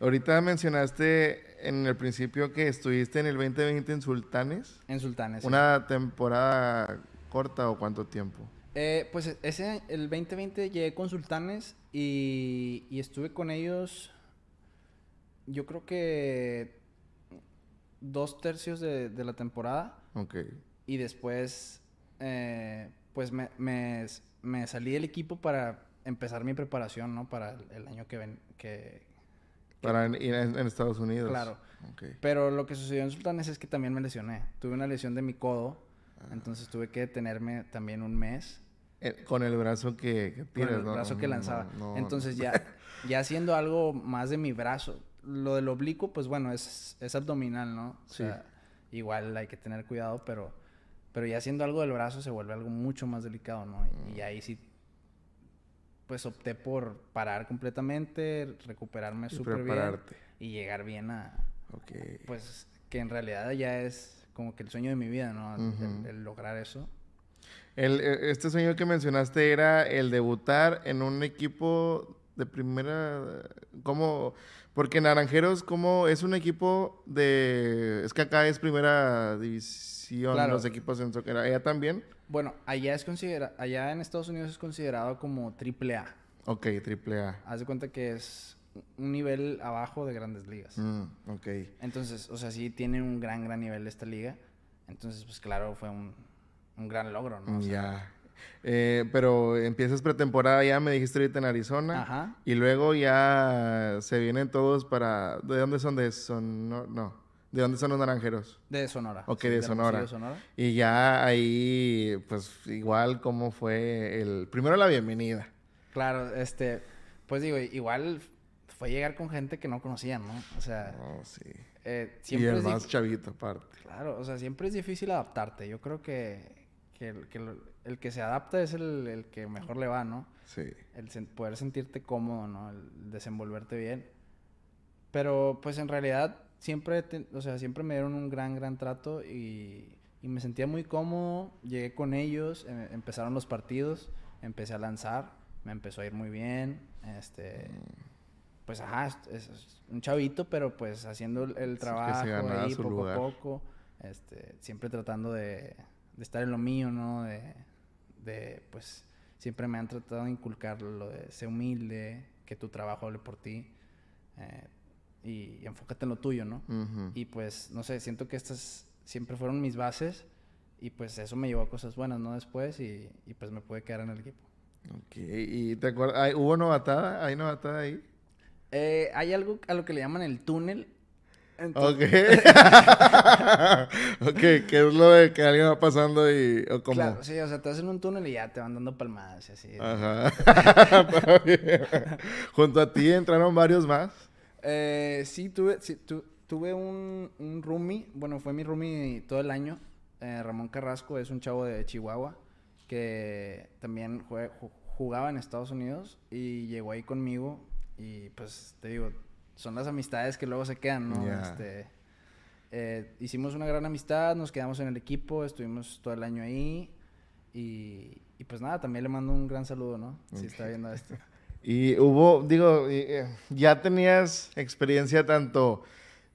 Ahorita mencionaste en el principio que estuviste en el 2020 en Sultanes. En Sultanes. ¿Una temporada corta o cuánto tiempo? Eh, pues ese, el 2020 llegué con Sultanes y, estuve con ellos, yo creo que dos tercios de, la temporada. Ok. Y después, eh, pues me, me salí del equipo para empezar mi preparación, ¿no? Para el, año que ven, que, para ir en, Estados Unidos. Claro. Pero lo que sucedió en Sultanes es que también me lesioné. Tuve una lesión de mi codo, ah. entonces tuve que detenerme también un mes. Eh, con el brazo que, Con el brazo que lanzaba. entonces ya, [LAUGHS] ya haciendo algo más de mi brazo. Lo del oblicuo, pues bueno, es, es abdominal, ¿no? O sea, igual hay que tener cuidado, pero pero ya haciendo algo del brazo se vuelve algo mucho más delicado, ¿no? Y, mm. ahí sí, pues opté por parar completamente, recuperarme súper bien y llegar bien a, okay. pues que en realidad ya es como que el sueño de mi vida, ¿no? el, lograr eso. El, e, este sueño que mencionaste era el debutar en un equipo de primera, ¿cómo? Porque Naranjeros, como es un equipo de, es que acá es primera división los equipos en soccer. ¿Allá también? Bueno, allá es considera allá en Estados Unidos es considerado como triple A. Ok, triple A. Haz de cuenta que es un nivel abajo de grandes ligas. Mm, ok. Entonces, o sea, sí tiene un gran, gran nivel esta liga. Entonces, pues claro, fue un, un gran logro, ¿no? ya. Eh, pero empiezas pretemporada ya, me dijiste ahorita en Arizona. Ajá. Y luego ya se vienen todos para... ¿De dónde son? De son No, no. ¿De dónde son los naranjeros? De Sonora. Ok, de, Sonora. Y ya ahí, pues igual, ¿cómo fue el... Primero la bienvenida. Claro, este... Pues digo, igual fue llegar con gente que no conocían, ¿no? O sea... Oh, sí. Eh, siempre y el más chavito aparte. Claro, o sea, siempre es difícil adaptarte. Yo creo que, que, el, que el, que se adapta es el, el, que mejor le va, ¿no? Sí. El poder sentirte cómodo, ¿no? El desenvolverte bien. Pero, pues en realidad siempre, o sea, siempre me dieron un gran, gran trato y, me sentía muy cómodo. Llegué con ellos, em, empezaron los partidos, empecé a lanzar, me empezó a ir muy bien. Este, pues ajá, es, un chavito, pero pues haciendo el, trabajo ahí poco a poco. Este, siempre tratando de, estar en lo mío, ¿no? De, de, pues, siempre me han tratado de inculcar lo de ser humilde, que tu trabajo hable por ti. Eh, y, enfócate en lo tuyo, ¿no? Y pues, no sé, siento que estas siempre fueron mis bases y pues eso me llevó a cosas buenas, ¿no? Después y, pues me pude quedar en el equipo. Ok, ¿y te acuerdas? ¿Hubo novatada? ¿Hay novatada ahí? Eh, hay algo a lo que le llaman el túnel. Ok. [LAUGHS] ok, ¿qué es lo de que alguien va pasando y... O como... Claro, sí, o sea, te hacen un túnel y ya te van dando palmadas y así. Ajá. [LAUGHS] Junto a ti entraron varios más. Eh, sí, tuve, tuve un, un roomie, bueno, fue mi roomie todo el año. Eh, Ramón Carrasco es un chavo de Chihuahua que también jugaba en Estados Unidos y llegó ahí conmigo y pues te digo, son las amistades que luego se quedan, ¿no? Este, eh, hicimos una gran amistad, nos quedamos en el equipo, estuvimos todo el año ahí y, pues nada, también le mando un gran saludo, ¿no? Si está viendo esto. [LAUGHS] Y hubo, digo, eh, ya tenías experiencia tanto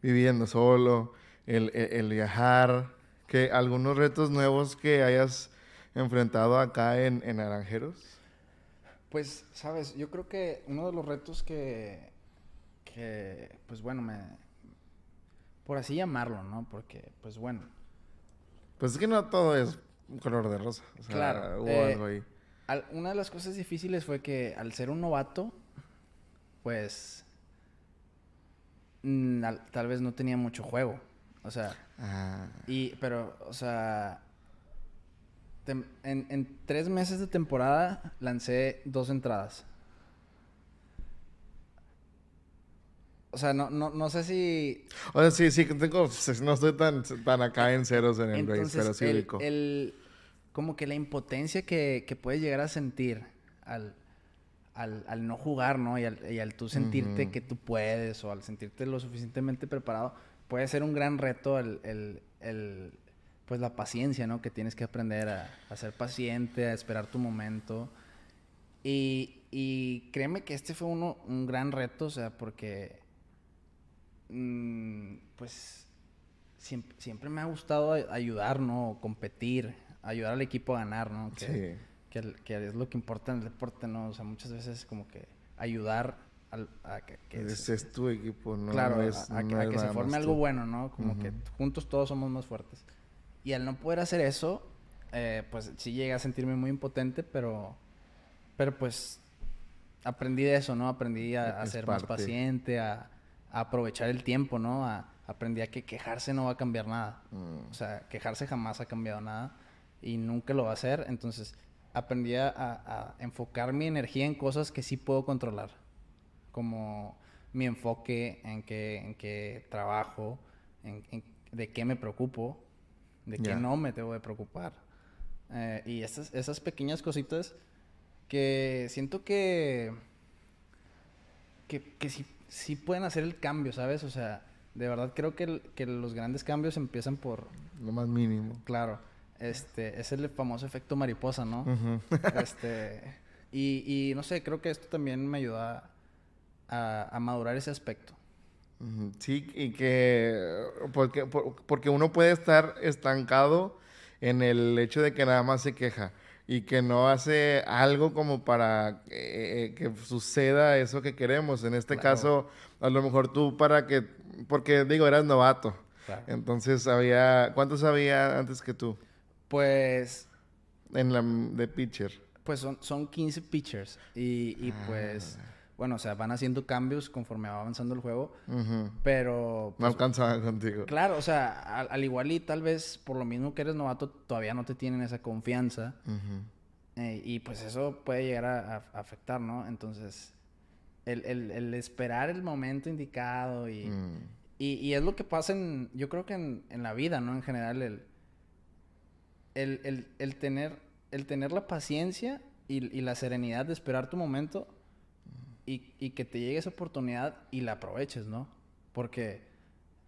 viviendo solo, el, el, viajar, que algunos retos nuevos que hayas enfrentado acá en, en Naranjeros. Pues, sabes, yo creo que uno de los retos que, que, pues bueno, me, por así llamarlo, ¿no? Porque, pues bueno. Pues es que no todo es color de rosa. claro. Hubo eh, algo ahí una de las cosas difíciles fue que al ser un novato, pues mm, tal vez no tenía mucho juego. O sea, ah. y, pero, o sea, en, en, tres meses de temporada lancé dos entradas. O sea, no, no, no sé si... O sea, sí, sí, tengo, no estoy tan, tan acá en ceros en el pero sí el, como que la impotencia que, que puedes llegar a sentir al, al, no jugar, ¿no? Y al, y al tú sentirte que tú puedes o al sentirte lo suficientemente preparado, puede ser un gran reto el, el, el pues la paciencia, ¿no? Que tienes que aprender a, a ser paciente, a esperar tu momento. Y, y, créeme que este fue uno, un gran reto, o sea, porque, mm, pues, siempre, siempre, me ha gustado ayudar, ¿no? Competir ayudar al equipo a ganar, ¿no? Que, sí. que, que, es lo que importa en el deporte, ¿no? O sea, muchas veces como que ayudar al, a que... que Ese es tu equipo, ¿no? Claro, a, que se forme algo bueno, ¿no? Como que juntos todos somos más fuertes. Y al no poder hacer eso, eh, pues sí llegué a sentirme muy impotente, pero... Pero pues aprendí de eso, ¿no? Aprendí a, ser más paciente, a, a, aprovechar el tiempo, ¿no? A, aprendí a que quejarse no va a cambiar nada. Mm. O sea, quejarse jamás ha cambiado nada y nunca lo va a hacer. Entonces aprendí a, enfocar mi energía en cosas que sí puedo controlar, como mi enfoque en qué, en qué trabajo, en, de qué me preocupo, de qué no me tengo de preocupar. Eh, y esas, esas pequeñas cositas que siento que, que, que sí, sí, pueden hacer el cambio, ¿sabes? O sea, de verdad creo que, que los grandes cambios empiezan por... Lo más mínimo. Claro. Este, es el famoso efecto mariposa, ¿no? [LAUGHS] Este, y, y, no sé, creo que esto también me ayuda a, madurar ese aspecto. Sí, y que porque, porque uno puede estar estancado en el hecho de que nada más se queja y que no hace algo como para eh, que suceda eso que queremos. En este caso, a lo mejor tú para que, porque digo, eras novato. Entonces había, ¿cuántos había antes que tú? Pues. En la de pitcher. Pues son, son 15 pitchers. Y, y pues. Ah. Bueno, o sea, van haciendo cambios conforme va avanzando el juego. Pero. no pues, alcanzaban contigo. Claro, o sea, al, igual y tal vez por lo mismo que eres novato, todavía no te tienen esa confianza. Eh, y pues eso puede llegar a, afectar, ¿no? Entonces, el, el, el, esperar el momento indicado y, mm. y, y, es lo que pasa en. Yo creo que en, en la vida, ¿no? En general, el el, tener, el tener la paciencia y, la serenidad de esperar tu momento y, que te llegue esa oportunidad y la aproveches, ¿no? Porque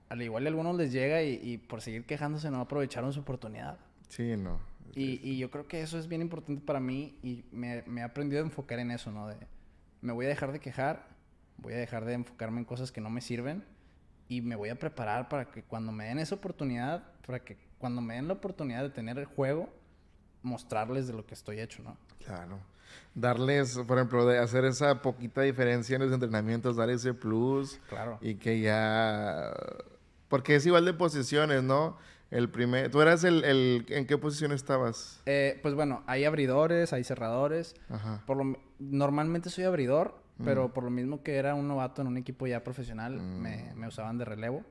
al igual a algunos les llega y, por seguir quejándose no aprovecharon su oportunidad. Sí, no. Y, yo creo que eso es bien importante para mí y me, me he aprendido a enfocar en eso, ¿no? De, me voy a dejar de quejar, voy a dejar de enfocarme en cosas que no me sirven y me voy a preparar para que cuando me den esa oportunidad, para que cuando me den la oportunidad de tener el juego, mostrarles de lo que estoy hecho, ¿no? Claro. Darles, por ejemplo, de hacer esa poquita diferencia en los entrenamientos, dar ese plus. Claro. Y que ya... Porque es igual de posiciones, ¿no? El primer... ¿Tú eras el... el... ¿En qué posición estabas? Eh, pues bueno, hay abridores, hay cerradores. Ajá. Por lo... Normalmente soy abridor, Pero por lo mismo que era un novato en un equipo ya profesional, me, me, usaban de relevo.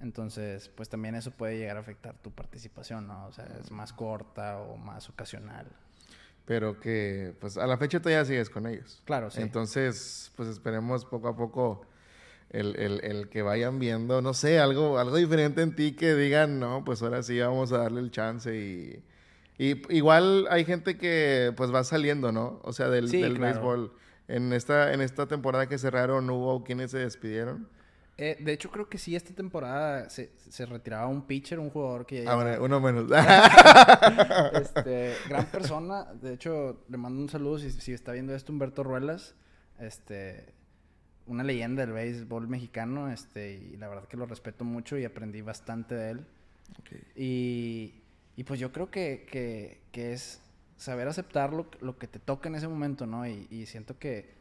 Entonces, pues también eso puede llegar a afectar tu participación, ¿no? O sea, es más corta o más ocasional. Pero que, pues a la fecha todavía sigues con ellos. Claro, sí. Entonces, pues esperemos poco a poco el, el, el, que vayan viendo, no sé, algo, algo diferente en ti que digan, no, pues ahora sí vamos a darle el chance y... y igual hay gente que pues va saliendo, ¿no? O sea, del, del béisbol. En esta, en esta temporada que cerraron, ¿hubo quienes se despidieron? Eh, de hecho, creo que sí, esta temporada se, se retiraba un pitcher, un jugador que ya... Ah, bueno, uno menos. [LAUGHS] este, gran persona. De hecho, le mando un saludo si, si está viendo esto, Humberto Ruelas. Este, una leyenda del béisbol mexicano. Este, y la verdad que lo respeto mucho y aprendí bastante de él. Y, y, pues yo creo que, que, que es saber aceptar lo, lo, que te toca en ese momento, ¿no? Y, y siento que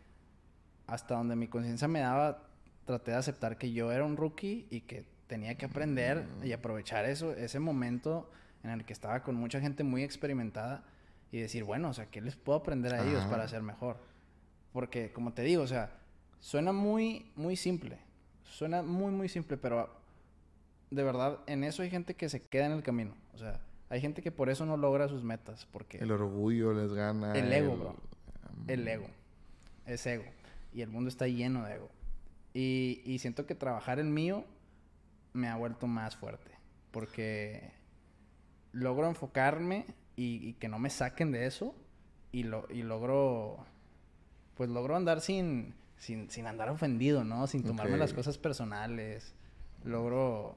hasta donde mi conciencia me daba traté de aceptar que yo era un rookie y que tenía que aprender y aprovechar eso, ese momento en el que estaba con mucha gente muy experimentada y decir, bueno, o sea, ¿qué les puedo aprender a ellos para ser mejor? Porque, como te digo, o sea, suena muy, muy simple. Suena muy, muy simple, pero de verdad, en eso hay gente que se queda en el camino. O sea, hay gente que por eso no logra sus metas. Porque... El orgullo les gana. El ego, bro. El ego. Es ego. Y el mundo está lleno de ego. Y, siento que trabajar en mío me ha vuelto más fuerte. Porque logro enfocarme y, que no me saquen de eso. Y, lo, y logro. Pues logro andar sin, sin, sin andar ofendido, ¿no? Sin tomarme las cosas personales. Logro.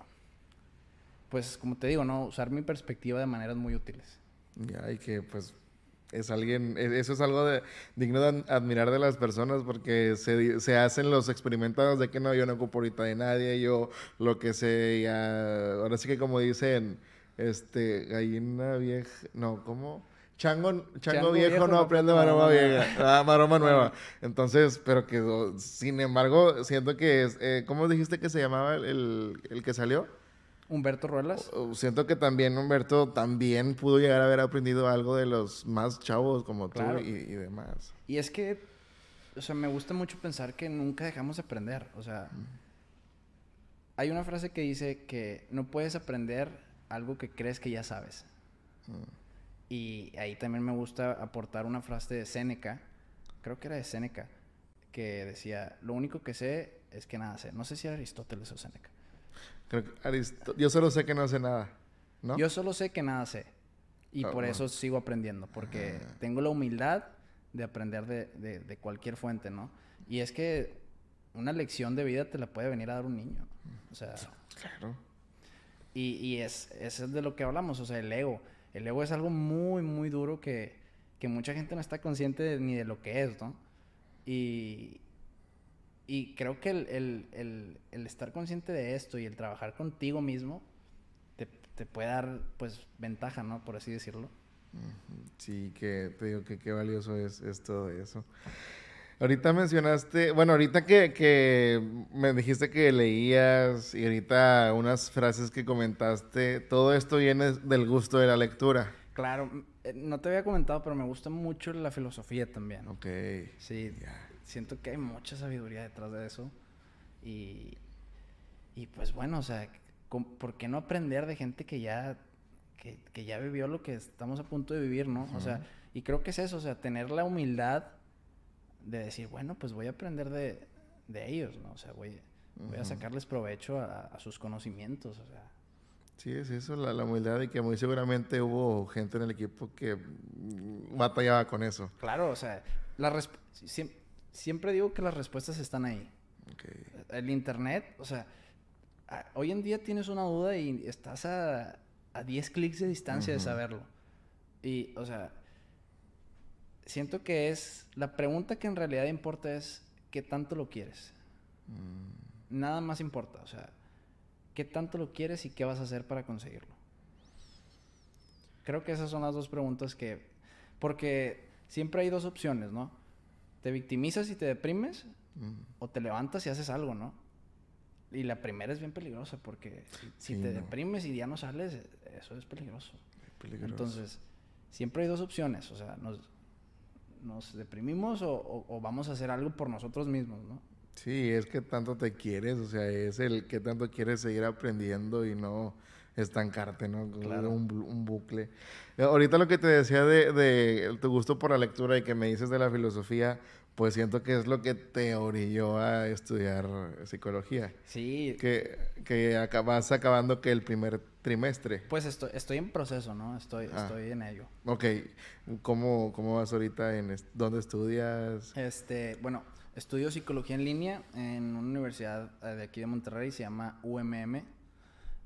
Pues como te digo, ¿no? Usar mi perspectiva de maneras muy útiles. Ya, y que pues es alguien, e, eso es algo de, digno de admirar de las personas porque se, se, hacen los experimentados de que no, yo no ocupo ahorita de nadie, yo lo que sé, ya, ahora sí que como dicen, este, gallina vieja, no, ¿cómo? Chango, chango, viejo, no aprende maroma vieja, ah, maroma nueva. Entonces, pero que, sin embargo, siento que es, eh, ¿cómo dijiste que se llamaba el, el que salió? Humberto Ruelas. Siento que también Humberto también pudo llegar a haber aprendido algo de los más chavos como tú y, demás. Y es que, o sea, me gusta mucho pensar que nunca dejamos de aprender. O sea, hay una frase que dice que no puedes aprender algo que crees que ya sabes. Y ahí también me gusta aportar una frase de Séneca, creo que era de Séneca, que decía, lo único que sé es que nada sé. No sé si era Aristóteles o Séneca yo solo sé que no sé nada, ¿no? Yo solo sé que nada sé. Y ah, por eso sigo aprendiendo, porque tengo la humildad de aprender de, cualquier fuente, ¿no? Y es que una lección de vida te la puede venir a dar un niño. O sea. Claro. Y, y es, es de lo que hablamos, o sea, el ego. El ego es algo muy, muy duro que, que mucha gente no está consciente ni de lo que es, ¿no? Y, y creo que el, estar consciente de esto y el trabajar contigo mismo te, puede dar, pues, ventaja, ¿no? Por así decirlo. Sí, que te digo que qué valioso es, es todo eso. Ahorita mencionaste, bueno, ahorita que, que, me dijiste que leías y ahorita unas frases que comentaste, todo esto viene del gusto de la lectura. Claro, eh, no te había comentado, pero me gusta mucho la filosofía también. Ok. Sí siento que hay mucha sabiduría detrás de eso. Y, y pues bueno, o sea, ¿por qué no aprender de gente que ya, que, ya vivió lo que estamos a punto de vivir, ¿no? O sea, y creo que es eso, o sea, tener la humildad de decir, bueno, pues voy a aprender de, de ellos, ¿no? O sea, voy, voy a sacarles provecho a, sus conocimientos, o sea. Sí, es eso, la, la, humildad y que muy seguramente hubo gente en el equipo que batallaba con eso. Claro, o sea, la siempre, digo que las respuestas están ahí. El internet, o sea, hoy en día tienes una duda y estás a, a 10 clics de distancia de saberlo. Y, o sea, siento que es, la pregunta que en realidad importa es, ¿qué tanto lo quieres? Mm. Nada más importa, o sea, ¿qué tanto lo quieres y qué vas a hacer para conseguirlo? Creo que esas son las dos preguntas que, porque siempre hay dos opciones, ¿no? Te victimizas y te deprimes o te levantas y haces algo, ¿no? Y la primera es bien peligrosa porque si, te deprimes y ya no sales, eso es peligroso. peligroso. Entonces, siempre hay dos opciones, o sea, nos deprimimos o, vamos a hacer algo por nosotros mismos, ¿no? Sí, es que tanto te quieres, o sea, es el que tanto quieres seguir aprendiendo y no estancarte, ¿no? Claro. Un, un bucle. Eh, ahorita lo que te decía de, de, tu gusto por la lectura y que me dices de la filosofía, pues siento que es lo que te orilló a estudiar psicología. Sí. Que, que acabas acabando que el primer trimestre. Pues estoy, estoy en proceso, ¿no? Estoy, ah. estoy en ello. Ok. ¿Cómo, ¿Cómo vas ahorita? En ¿Dónde estudias? Este, bueno, estudio psicología en línea en una universidad eh, de aquí de Monterrey, se llama UMM.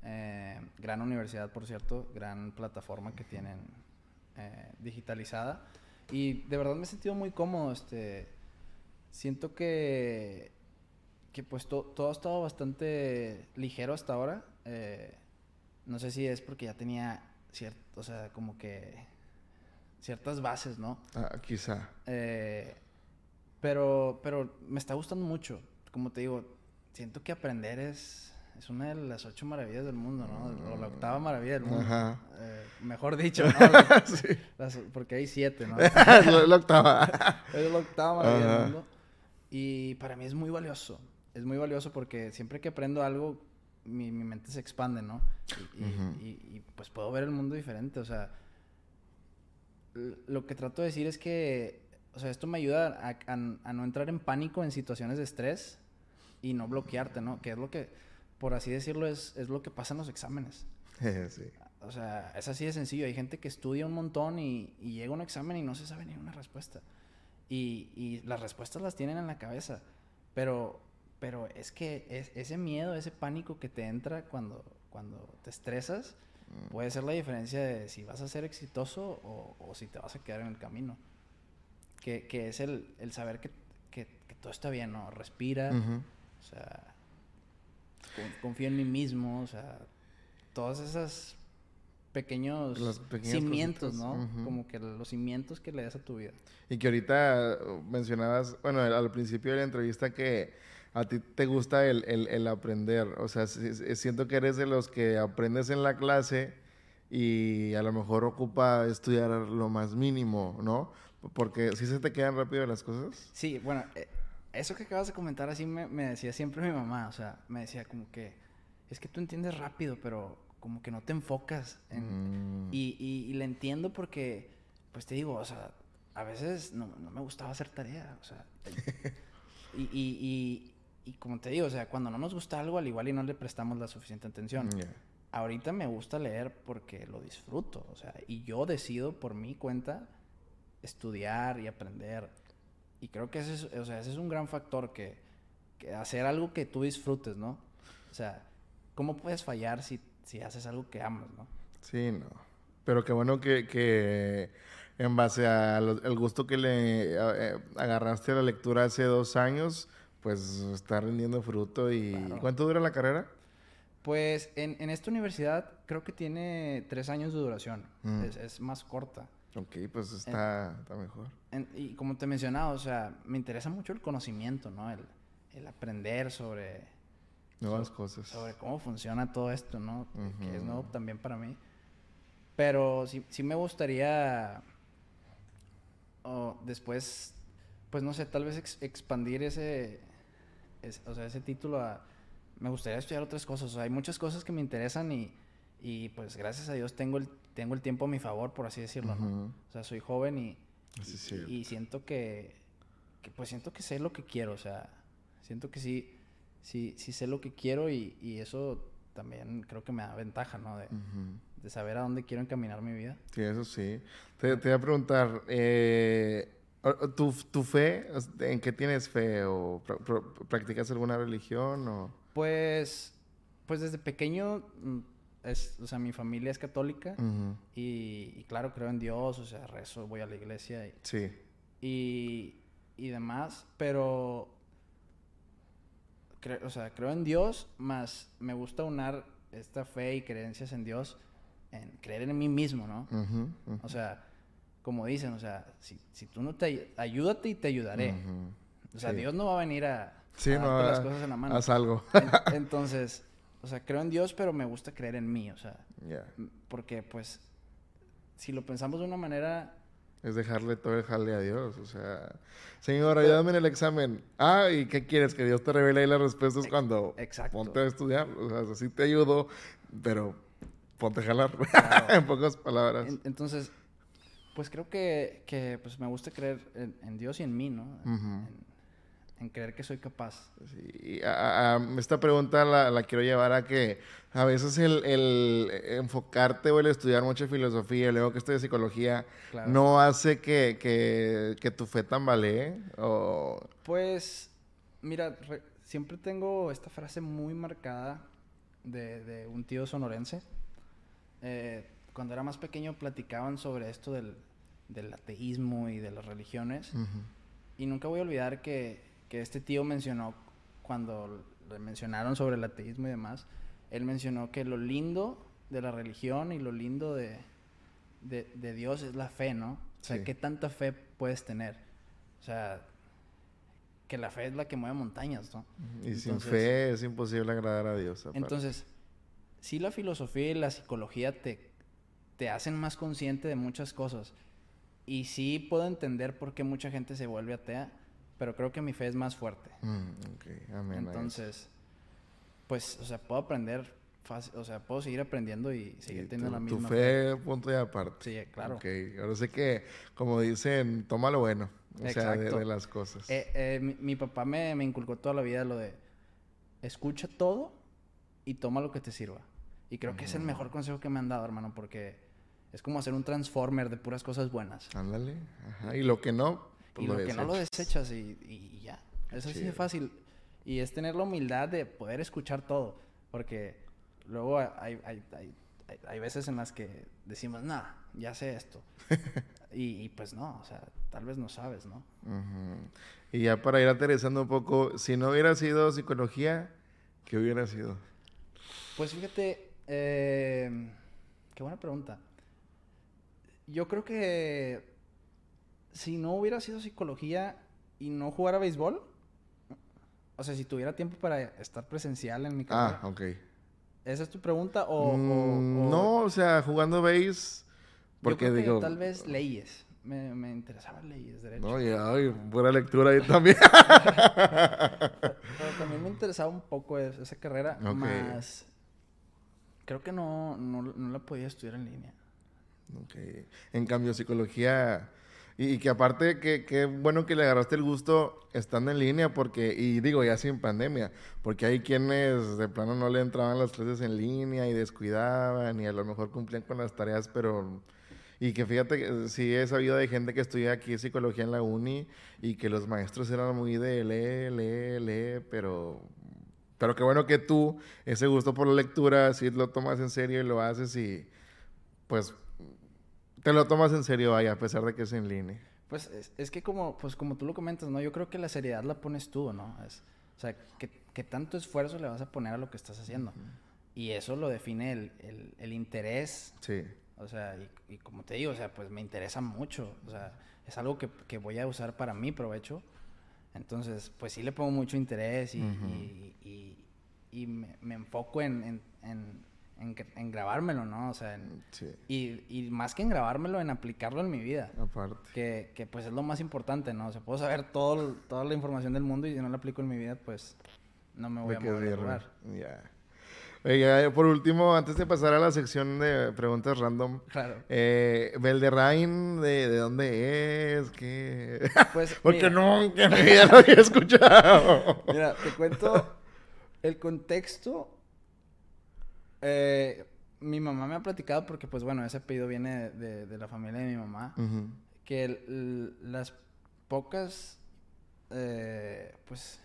Eh, gran universidad, por cierto, gran plataforma que tienen eh, digitalizada. Y de verdad me he sentido muy cómodo, este siento que, que pues todo ha estado bastante ligero hasta ahora. Eh, no sé si es porque ya tenía cierto, o sea, como que ciertas bases, ¿no? Ah, quizá. Pero, pero me está gustando mucho. Como te digo, siento que aprender es, es una de las ocho maravillas del mundo, ¿no? O la octava maravilla del mundo. Ajá. Eh, mejor dicho, [LAUGHS] ¿no? sí. porque hay siete, ¿no? [LAUGHS] la octava. [LAUGHS] es la octava maravilla del mundo. Y para mí es muy valioso. Es muy valioso porque siempre que aprendo algo, mi, mi mente se expande, ¿no? Y, y, pues puedo ver el mundo diferente. O sea, lo que trato de decir es que, o sea, esto me ayuda a, a, no entrar en pánico en situaciones de estrés y no bloquearte, ¿no? Que es lo que, por así decirlo, es, es lo que pasa en los exámenes. [LAUGHS] sí. O sea, es así de sencillo. Hay gente que estudia un montón y, y llega a un examen y no se sabe ni una respuesta. Y, y las respuestas las tienen en la cabeza. Pero, pero es que es, ese miedo, ese pánico que te entra cuando, cuando te estresas, mm. puede ser la diferencia de si vas a ser exitoso o, o si te vas a quedar en el camino. Que, que es el, el saber que, que, todo está bien, ¿no? Respira, o sea, confío en mí mismo, o sea, todas esas pequeños cimientos, ¿no? Como que los cimientos que le das a tu vida. Y que ahorita mencionabas, bueno, al principio de la entrevista que a ti te gusta el, el, aprender. O sea, siento que eres de los que aprendes en la clase y a lo mejor ocupa estudiar lo más mínimo, ¿no? Porque si se te quedan rápido las cosas. Sí, bueno, eh, eso que acabas de comentar así me, me decía siempre mi mamá. O sea, me decía como que es que tú entiendes rápido, pero como que no te enfocas. En, mm. y, y, le entiendo porque, pues te digo, o sea, a veces no, no me gustaba hacer tarea, o sea. y, y, y, como te digo, o sea, cuando no nos gusta algo, al igual y no le prestamos la suficiente atención. Ahorita me gusta leer porque lo disfruto, o sea, y yo decido por mi cuenta estudiar y aprender. Y creo que ese es, o sea, ese es un gran factor que, que hacer algo que tú disfrutes, ¿no? O sea, ¿cómo puedes fallar si si haces algo que amas, ¿no? Sí, no. Pero qué bueno que, que en base al gusto que le eh, agarraste a la lectura hace dos años, pues está rindiendo fruto. y ¿Cuánto dura la carrera? Pues en, en, esta universidad creo que tiene tres años de duración. Mm. Es, es, más corta. Ok, pues está, está mejor. y como te mencionaba, o sea, me interesa mucho el conocimiento, ¿no? El, el aprender sobre Nuevas cosas. Sobre cómo funciona todo esto, ¿no? Que es nuevo también para mí. Pero sí, sí me gustaría después, pues no sé, tal vez expandir ese, o sea, ese título a... Me gustaría estudiar otras cosas. O sea, hay muchas cosas que me interesan y, y pues gracias a Dios tengo el, tengo el tiempo a mi favor, por así decirlo, ¿no? O sea, soy joven y, y, y, siento que, que, pues siento que sé lo que quiero, o sea, siento que sí sí, sí sé lo que quiero y, y eso también creo que me da ventaja, ¿no? De, de, saber a dónde quiero encaminar mi vida. Sí, eso sí. Te, te voy a preguntar, eh, ¿tu, ¿tu, fe, en qué tienes fe? ¿O practicas alguna religión? O? Pues, pues desde pequeño, mm, es, o sea, mi familia es católica y, y, claro, creo en Dios, o sea, rezo, voy a la iglesia. Y, sí. Y, y demás, pero o sea, creo en Dios, más me gusta unar esta fe y creencias en Dios en creer en mí mismo, ¿no? O sea, como dicen, o sea, si, si tú no te ayúdate y te ayudaré. O sea, Dios no va a venir a, sí, no, las cosas en la mano. Haz algo. [LAUGHS] entonces, o sea, creo en Dios, pero me gusta creer en mí, o sea, porque pues si lo pensamos de una manera es dejarle todo el jale a Dios. O sea, Señor, ayúdame en el examen. Ah, ¿y qué quieres? Que Dios te revele ahí las respuestas cuando ponte a estudiar. O sea, así te ayudo, pero ponte a jalar. [LAUGHS] en pocas palabras. entonces, pues creo que, que pues me gusta creer en, Dios y en mí, ¿no? en creer que soy capaz. Sí, esta pregunta la, quiero llevar a que a veces el, enfocarte o el estudiar mucha filosofía, luego que estudias psicología, no hace que, tu fe tambalee. O... Pues, mira, siempre tengo esta frase muy marcada de, un tío sonorense. Eh, cuando era más pequeño platicaban sobre esto del, ateísmo y de las religiones. Y nunca voy a olvidar que que este tío mencionó cuando le mencionaron sobre el ateísmo y demás, él mencionó que lo lindo de la religión y lo lindo de, de, Dios es la fe, ¿no? O sea, ¿qué tanta fe puedes tener? O sea, que la fe es la que mueve montañas, ¿no? Y sin fe es imposible agradar a Dios. Entonces, sí la filosofía y la psicología te, te hacen más consciente de muchas cosas. Y sí puedo entender por qué mucha gente se vuelve atea pero creo que mi fe es más fuerte. Mm, Entonces, pues, o sea, puedo aprender fácil, o sea, puedo seguir aprendiendo y seguir teniendo la misma tu fe. punto de aparte. Sí, claro. Ok, ahora sé que, como dicen, toma lo bueno, o sea, de, las cosas. Eh, eh, mi, papá me, me inculcó toda la vida lo de escucha todo y toma lo que te sirva. Y creo que es el mejor consejo que me han dado, hermano, porque es como hacer un transformer de puras cosas buenas. Ándale. Ajá. Y lo que no, y lo, que no lo desechas y, ya. Es así de fácil. Y es tener la humildad de poder escuchar todo. Porque luego hay, hay, hay, hay veces en las que decimos, no, ya sé esto. [LAUGHS] y, pues no, o sea, tal vez no sabes, ¿no? Y ya para ir aterrizando un poco, si no hubiera sido psicología, ¿qué hubiera sido? Pues fíjate, eh, qué buena pregunta. Yo creo que si no hubiera sido psicología y no jugara béisbol, o sea, si tuviera tiempo para estar presencial en mi casa. Ah, ok. ¿Esa es tu pregunta? O, mm, No, o sea, jugando béis. Porque digo. tal vez leyes. Me, me interesaban leyes, derecho. No, ya, ay, buena lectura ahí también. Pero también me interesaba un poco esa carrera. Más. Creo que no, no, no la podía estudiar en línea. Ok. En cambio, psicología y, que aparte, que, bueno que le agarraste el gusto estando en línea, porque, y digo, ya sin pandemia, porque hay quienes de plano no le entraban las clases en línea y descuidaban y a lo mejor cumplían con las tareas, pero... Y que fíjate, que sí he sabido de gente que estudia aquí psicología en la uni y que los maestros eran muy de lee, lee, lee, pero pero qué bueno que tú, ese gusto por la lectura, sí lo tomas en serio y lo haces y pues te lo tomas en serio, vaya, a pesar de que es en línea. Pues es, que como, pues como tú lo comentas, ¿no? Yo creo que la seriedad la pones tú, ¿no? Es, o sea, que, tanto esfuerzo le vas a poner a lo que estás haciendo. Y eso lo define el, el, interés. Sí. O sea, y, como te digo, o sea, pues me interesa mucho. O sea, es algo que, que voy a usar para mi provecho. Entonces, pues sí le pongo mucho interés y, y, y, me, me, enfoco en, en en, grabármelo, ¿no? O sea, y, y, más que en grabármelo, en aplicarlo en mi vida. Aparte. Que, que pues es lo más importante, ¿no? O sea, puedo saber todo, toda la información del mundo y si no la aplico en mi vida, pues no me voy a mover. Ya. Oiga, por último, antes de pasar a la sección de preguntas random, claro. eh, Belderrain, ¿de, ¿de dónde es? ¿Qué? [LAUGHS] Pues, Porque nunca en mi vida lo había escuchado. Mira, te cuento el contexto eh, mi mamá me ha platicado porque, pues bueno, ese apellido viene de, la familia de mi mamá. Que las pocas, eh, pues,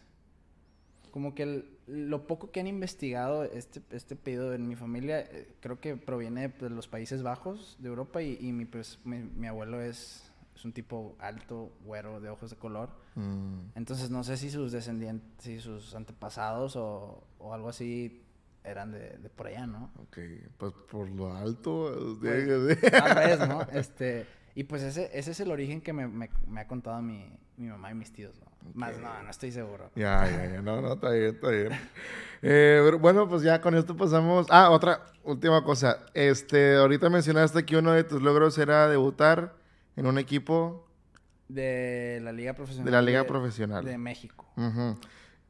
como que lo poco que han investigado este, este apellido en mi familia, eh, creo que proviene de los Países Bajos de Europa y, mi, pues, mi, abuelo es, es, un tipo alto, güero, de ojos de color. Mm. Entonces no sé si sus descendientes, si sus antepasados o, o algo así eran de, de, por allá, ¿no? Ok, pues por lo alto. Pues, tal [LAUGHS] vez, ¿no? [LAUGHS] Este, y pues ese, ese es el origen que me, me, me ha contado mi, mi, mamá y mis tíos, ¿no? Más no, no estoy seguro. Ya, ya, ya, no, no, está bien, está bien. eh, bueno, pues ya con esto pasamos. Ah, otra última cosa. Este, ahorita mencionaste que uno de tus logros era debutar en un equipo de la liga profesional. De la liga profesional. De México.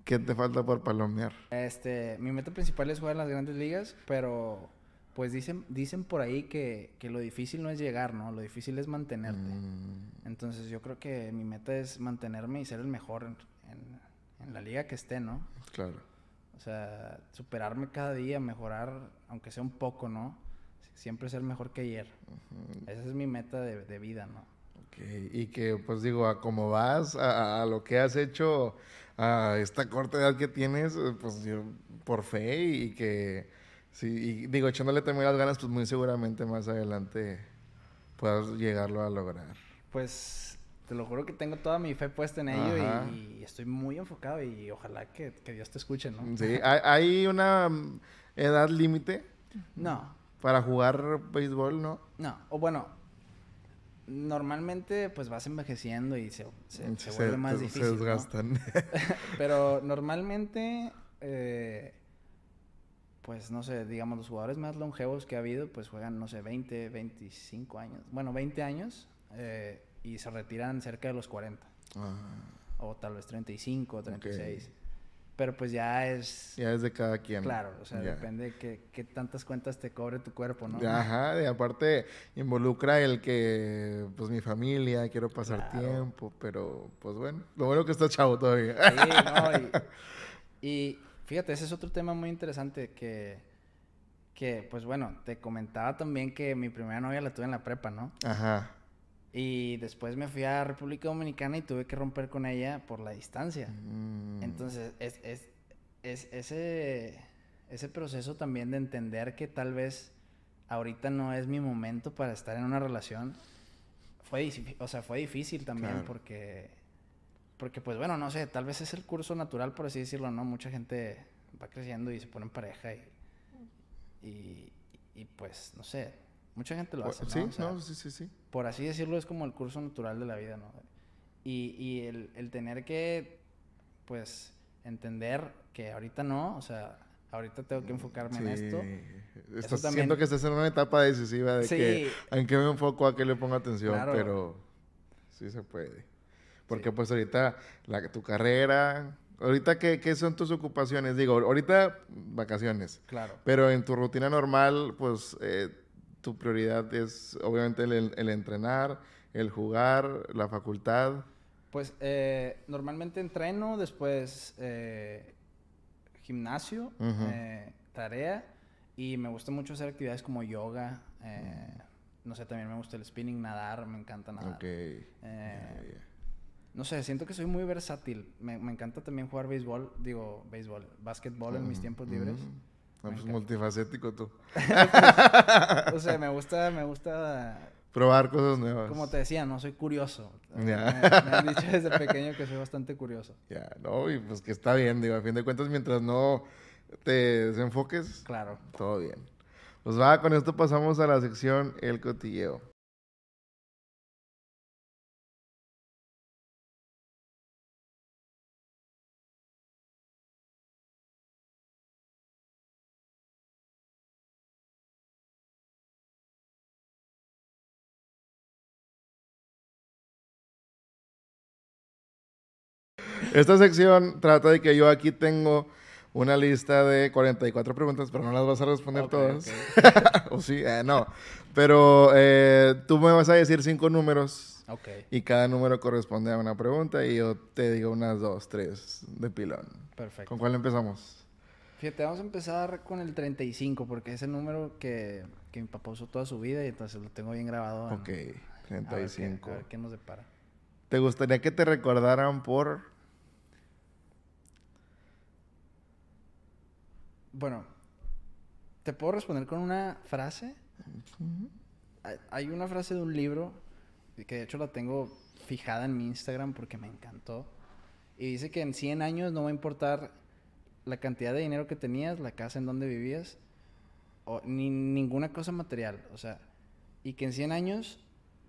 ¿Qué te falta por palomear? Este, mi meta principal es jugar en las grandes ligas, pero pues dicen, dicen por ahí que, que lo difícil no es llegar, ¿no? Lo difícil es mantenerte. Mm. Entonces yo creo que mi meta es mantenerme y ser el mejor en, en, la liga que esté, ¿no? Claro. O sea, superarme cada día, mejorar, aunque sea un poco, ¿no? Siempre ser mejor que ayer. Esa es mi meta de, de vida, ¿no? Y que, pues digo, a cómo vas, a, lo que has hecho, a esta corta edad que tienes, eh, pues yo, por fe y que, sí, y digo, echándole también las ganas, pues muy seguramente más adelante puedas llegarlo a lograr. Pues te lo juro que tengo toda mi fe puesta en ello y, estoy muy enfocado y ojalá que, que, Dios te escuche, ¿no? Sí, ¿hay, una edad límite? No. Para jugar béisbol, ¿no? No, o bueno, normalmente pues vas envejeciendo y se, se, vuelve más difícil. Se desgastan. [LAUGHS] [LAUGHS] Pero normalmente, eh, pues no sé, digamos, los jugadores más longevos que ha habido, pues juegan, no sé, 20, 25 años. Bueno, 20 años eh, y se retiran cerca de los 40. Ah. O tal vez 35, 36. Pero pues ya es... Ya es de cada quien. Claro, o sea, depende de qué, tantas cuentas te cobre tu cuerpo, ¿no? Ajá, y aparte involucra el que, pues mi familia, quiero pasar tiempo, pero pues bueno, lo bueno que está chavo todavía. Sí, no, [LAUGHS] y, y fíjate, ese es otro tema muy interesante que, que, pues bueno, te comentaba también que mi primera novia la tuve en la prepa, ¿no? Ajá. Y después me fui a República Dominicana y tuve que romper con ella por la distancia. Mm. Entonces, es, es, es, ese, ese proceso también de entender que tal vez ahorita no es mi momento para estar en una relación, fue, o sea, fue difícil también porque, porque, pues bueno, no sé, tal vez es el curso natural, por así decirlo, ¿no? Mucha gente va creciendo y se pone en pareja y, y, y pues, no sé, Mucha gente lo hace, ¿no? Sí, no, sí, sí, sí. Por así decirlo, es como el curso natural de la vida, ¿no? Y, y el, el tener que, pues, entender que ahorita no, o sea, ahorita tengo que enfocarme en esto. Estás, Siento que estás en una etapa decisiva de que en qué me enfoco, a qué le pongo atención, pero sí se puede. Porque pues ahorita la, tu carrera, ahorita qué, qué son tus ocupaciones, digo, ahorita vacaciones. Claro. Pero en tu rutina normal, pues eh, tu prioridad es obviamente el, entrenar, el jugar, la facultad? Pues eh, normalmente entreno, después eh, gimnasio, eh, tarea y me gusta mucho hacer actividades como yoga. No sé, también me gusta el spinning, nadar, me encanta nadar. No sé, siento que soy muy versátil. Me, encanta también jugar béisbol, digo, béisbol, básquetbol en mis tiempos libres. No, pues multifacético tú. [LAUGHS] o sea, me gusta, me gusta... Probar cosas nuevas. Como te decía, no soy curioso. [LAUGHS] Me, han dicho desde pequeño que soy bastante curioso. Ya, no, y pues que está bien, digo, a fin de cuentas, mientras no te desenfoques, claro. todo bien. Pues va, con esto pasamos a la sección El Cotilleo. Esta sección trata de que yo aquí tengo una lista de 44 preguntas, pero no las vas a responder todas. [LAUGHS] o sí, eh, no. Pero eh, tú me vas a decir cinco números. Y cada número corresponde a una pregunta y yo te digo unas dos, tres de pilón. Perfecto. ¿Con cuál empezamos? Fíjate, vamos a empezar con el 35 porque es el número que, que mi papá usó toda su vida y entonces lo tengo bien grabado. Ok, 35. A ver qué nos depara. ¿Te gustaría que te recordaran por Bueno, ¿te puedo responder con una frase? Hay una frase de un libro que de hecho la tengo fijada en mi Instagram porque me encantó. Y dice que en 100 años no va a importar la cantidad de dinero que tenías, la casa en donde vivías, o ni ninguna cosa material. O sea, y que en 100 años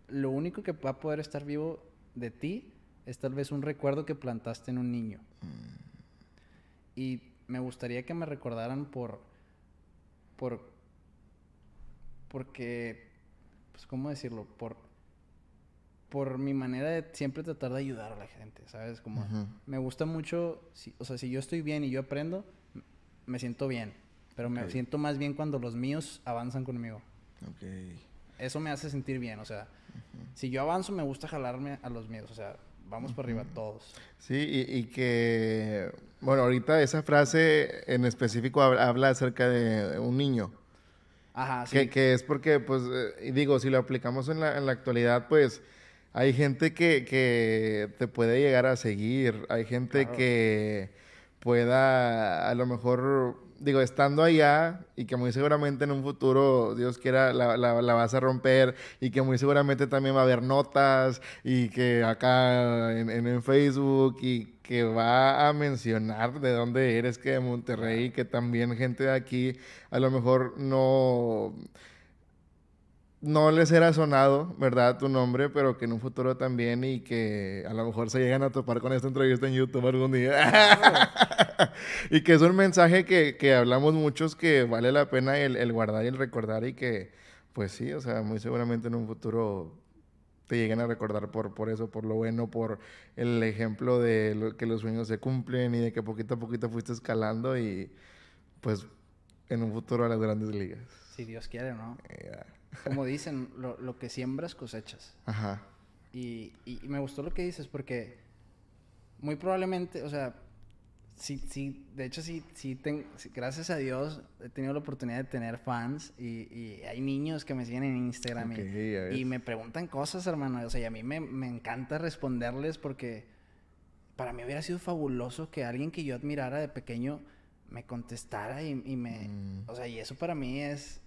lo único que va a poder estar vivo de ti es tal vez un recuerdo que plantaste en un niño. Mm. Y me gustaría que me recordaran por, por, porque, pues, ¿cómo decirlo? Por, por mi manera de siempre tratar de ayudar a la gente, ¿sabes? Como me gusta mucho, o sea, si yo estoy bien y yo aprendo, me siento bien. Pero me siento más bien cuando los míos avanzan conmigo. Okay. Eso me hace sentir bien, o sea, si yo avanzo me gusta jalarme a los míos, o sea, vamos por arriba todos. Sí, y, que, bueno, ahorita esa frase en específico habla acerca de un niño. Ajá, sí. Que, es porque, pues, eh, digo, si lo aplicamos en la, en la actualidad, pues, hay gente que, que, te puede llegar a seguir, hay gente que pueda a lo mejor digo, estando allá y que muy seguramente en un futuro, Dios quiera, la, la, vas a romper y que muy seguramente también va a haber notas y que acá en, en, Facebook y que va a mencionar de dónde eres, que de Monterrey, que también gente de aquí a lo mejor no no les era sonado, ¿verdad? Tu nombre, pero que en un futuro también y que a lo mejor se llegan a topar con esta entrevista en YouTube algún día. [LAUGHS] y que es un mensaje que, que, hablamos muchos que vale la pena el, el, guardar y el recordar y que, pues sí, o sea, muy seguramente en un futuro te lleguen a recordar por, por eso, por lo bueno, por el ejemplo de que los sueños se cumplen y de que poquito a poquito fuiste escalando y pues en un futuro a las grandes ligas. Si Dios quiere, ¿no? Como dicen, lo, lo, que siembras cosechas. Ajá. Y, y, me gustó lo que dices porque muy probablemente, o sea, sí, sí, de hecho sí, sí, gracias a Dios he tenido la oportunidad de tener fans y, y hay niños que me siguen en Instagram y, y, me preguntan cosas, hermano. O sea, y a mí me, me encanta responderles porque para mí hubiera sido fabuloso que alguien que yo admirara de pequeño me contestara y, me... Mm. O sea, y eso para mí es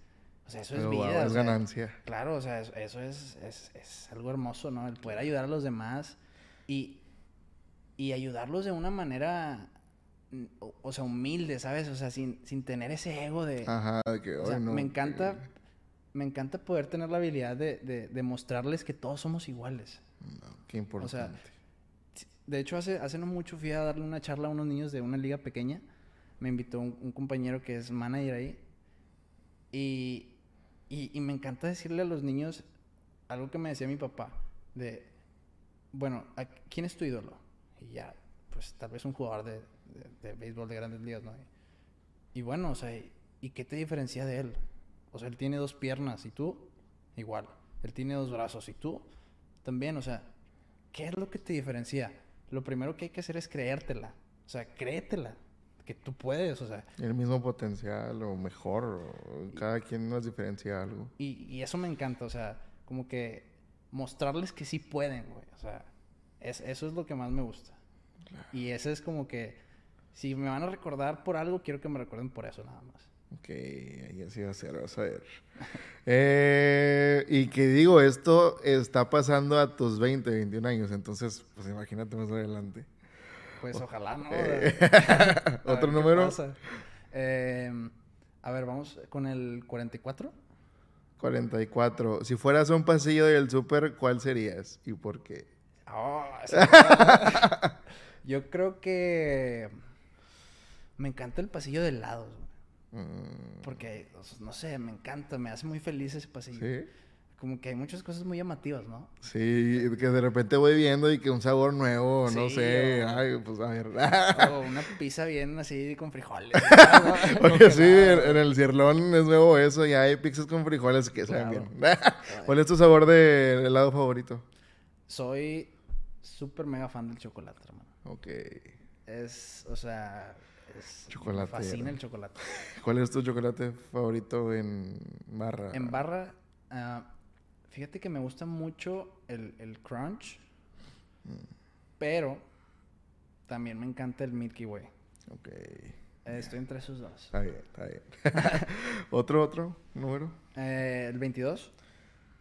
o sea, eso es vida. es ganancia. Claro, o sea, eso, es, es, es, algo hermoso, ¿no? El poder ayudar a los demás y, y ayudarlos de una manera, o, sea, humilde, ¿sabes? O sea, sin, sin tener ese ego de... Ajá, de que, o no, me encanta... Me encanta poder tener la habilidad de, de, mostrarles que todos somos iguales. qué importante. O sea, de hecho, hace, hace no mucho fui a darle una charla a unos niños de una liga pequeña. Me invitó un, un compañero que es manager ahí. Y, y, me encanta decirle a los niños algo que me decía mi papá, de, bueno, ¿quién es tu ídolo? Y ya, pues tal vez un jugador de, de, béisbol de grandes ligas, ¿no? Y, bueno, o sea, ¿y qué te diferencia de él? O sea, él tiene dos piernas y tú, igual. Él tiene dos brazos y tú, también. O sea, ¿qué es lo que te diferencia? Lo primero que hay que hacer es creértela. O sea, créetela que tú puedes, o sea. El mismo potencial o mejor, cada quien nos diferencia algo. Y, y, eso me encanta, o sea, como que mostrarles que sí pueden, güey, o sea, es, eso es lo que más me gusta. Y ese es como que, si me van a recordar por algo, quiero que me recuerden por eso nada más. Ok, ahí así va a ser, vas a ver. [LAUGHS] eh, y que digo, esto está pasando a tus 20, 21 años, entonces, pues imagínate más adelante. Pues ojalá, ¿no? [LAUGHS] Eh, [LAUGHS] ¿Otro número? Eh, a ver, vamos con el 44. 44. Si fueras un pasillo del súper, ¿cuál serías y por qué? Oh, [LAUGHS] Yo creo que me encanta el pasillo de helados. Mm. Porque, no sé, me encanta, me hace muy feliz ese pasillo. ¿Sí? Como que hay muchas cosas muy llamativas, ¿no? Sí, que de repente voy viendo y que un sabor nuevo, no sé, ay, pues a ver. o [LAUGHS] una pizza bien así con frijoles. [LAUGHS] Oye, sí, en, el cierlón es nuevo eso y hay pizzas con frijoles que saben bien. [LAUGHS] ¿Cuál es tu sabor de helado favorito? Soy súper mega fan del chocolate, hermano. Ok. Es, o sea, es, chocolate. Me fascina el chocolate. ¿Cuál es tu chocolate favorito en barra? En barra, uh, Fíjate que me gusta mucho el, el crunch. Pero también me encanta el Milky Way. Ok. estoy entre esos dos. Está bien, está bien. [LAUGHS] ¿Otro, otro número? Eh, el 22.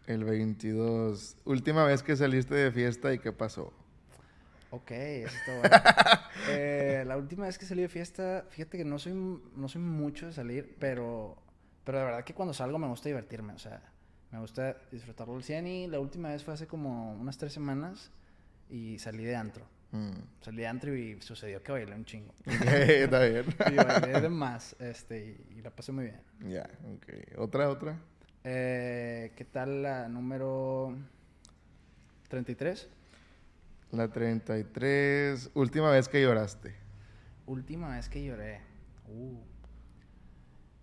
El 22. Última vez que saliste de fiesta y qué pasó. Ok, eso está bueno. [LAUGHS] Eh, la última vez que salí de fiesta, fíjate que no soy, no soy mucho de salir, pero, pero de verdad que cuando salgo me gusta divertirme. O sea, me gusta disfrutarlo al 100 y la última vez fue hace como unas tres semanas y salí de antro. Mm. Salí de antro y sucedió que bailé un chingo. [LAUGHS] Está bien. [LAUGHS] y bailé de más este, y, la pasé muy bien. Ya, ok. ¿Otra, otra? Eh, ¿Qué tal la número 33. La 33. Última vez que lloraste. Última vez que lloré. Uh.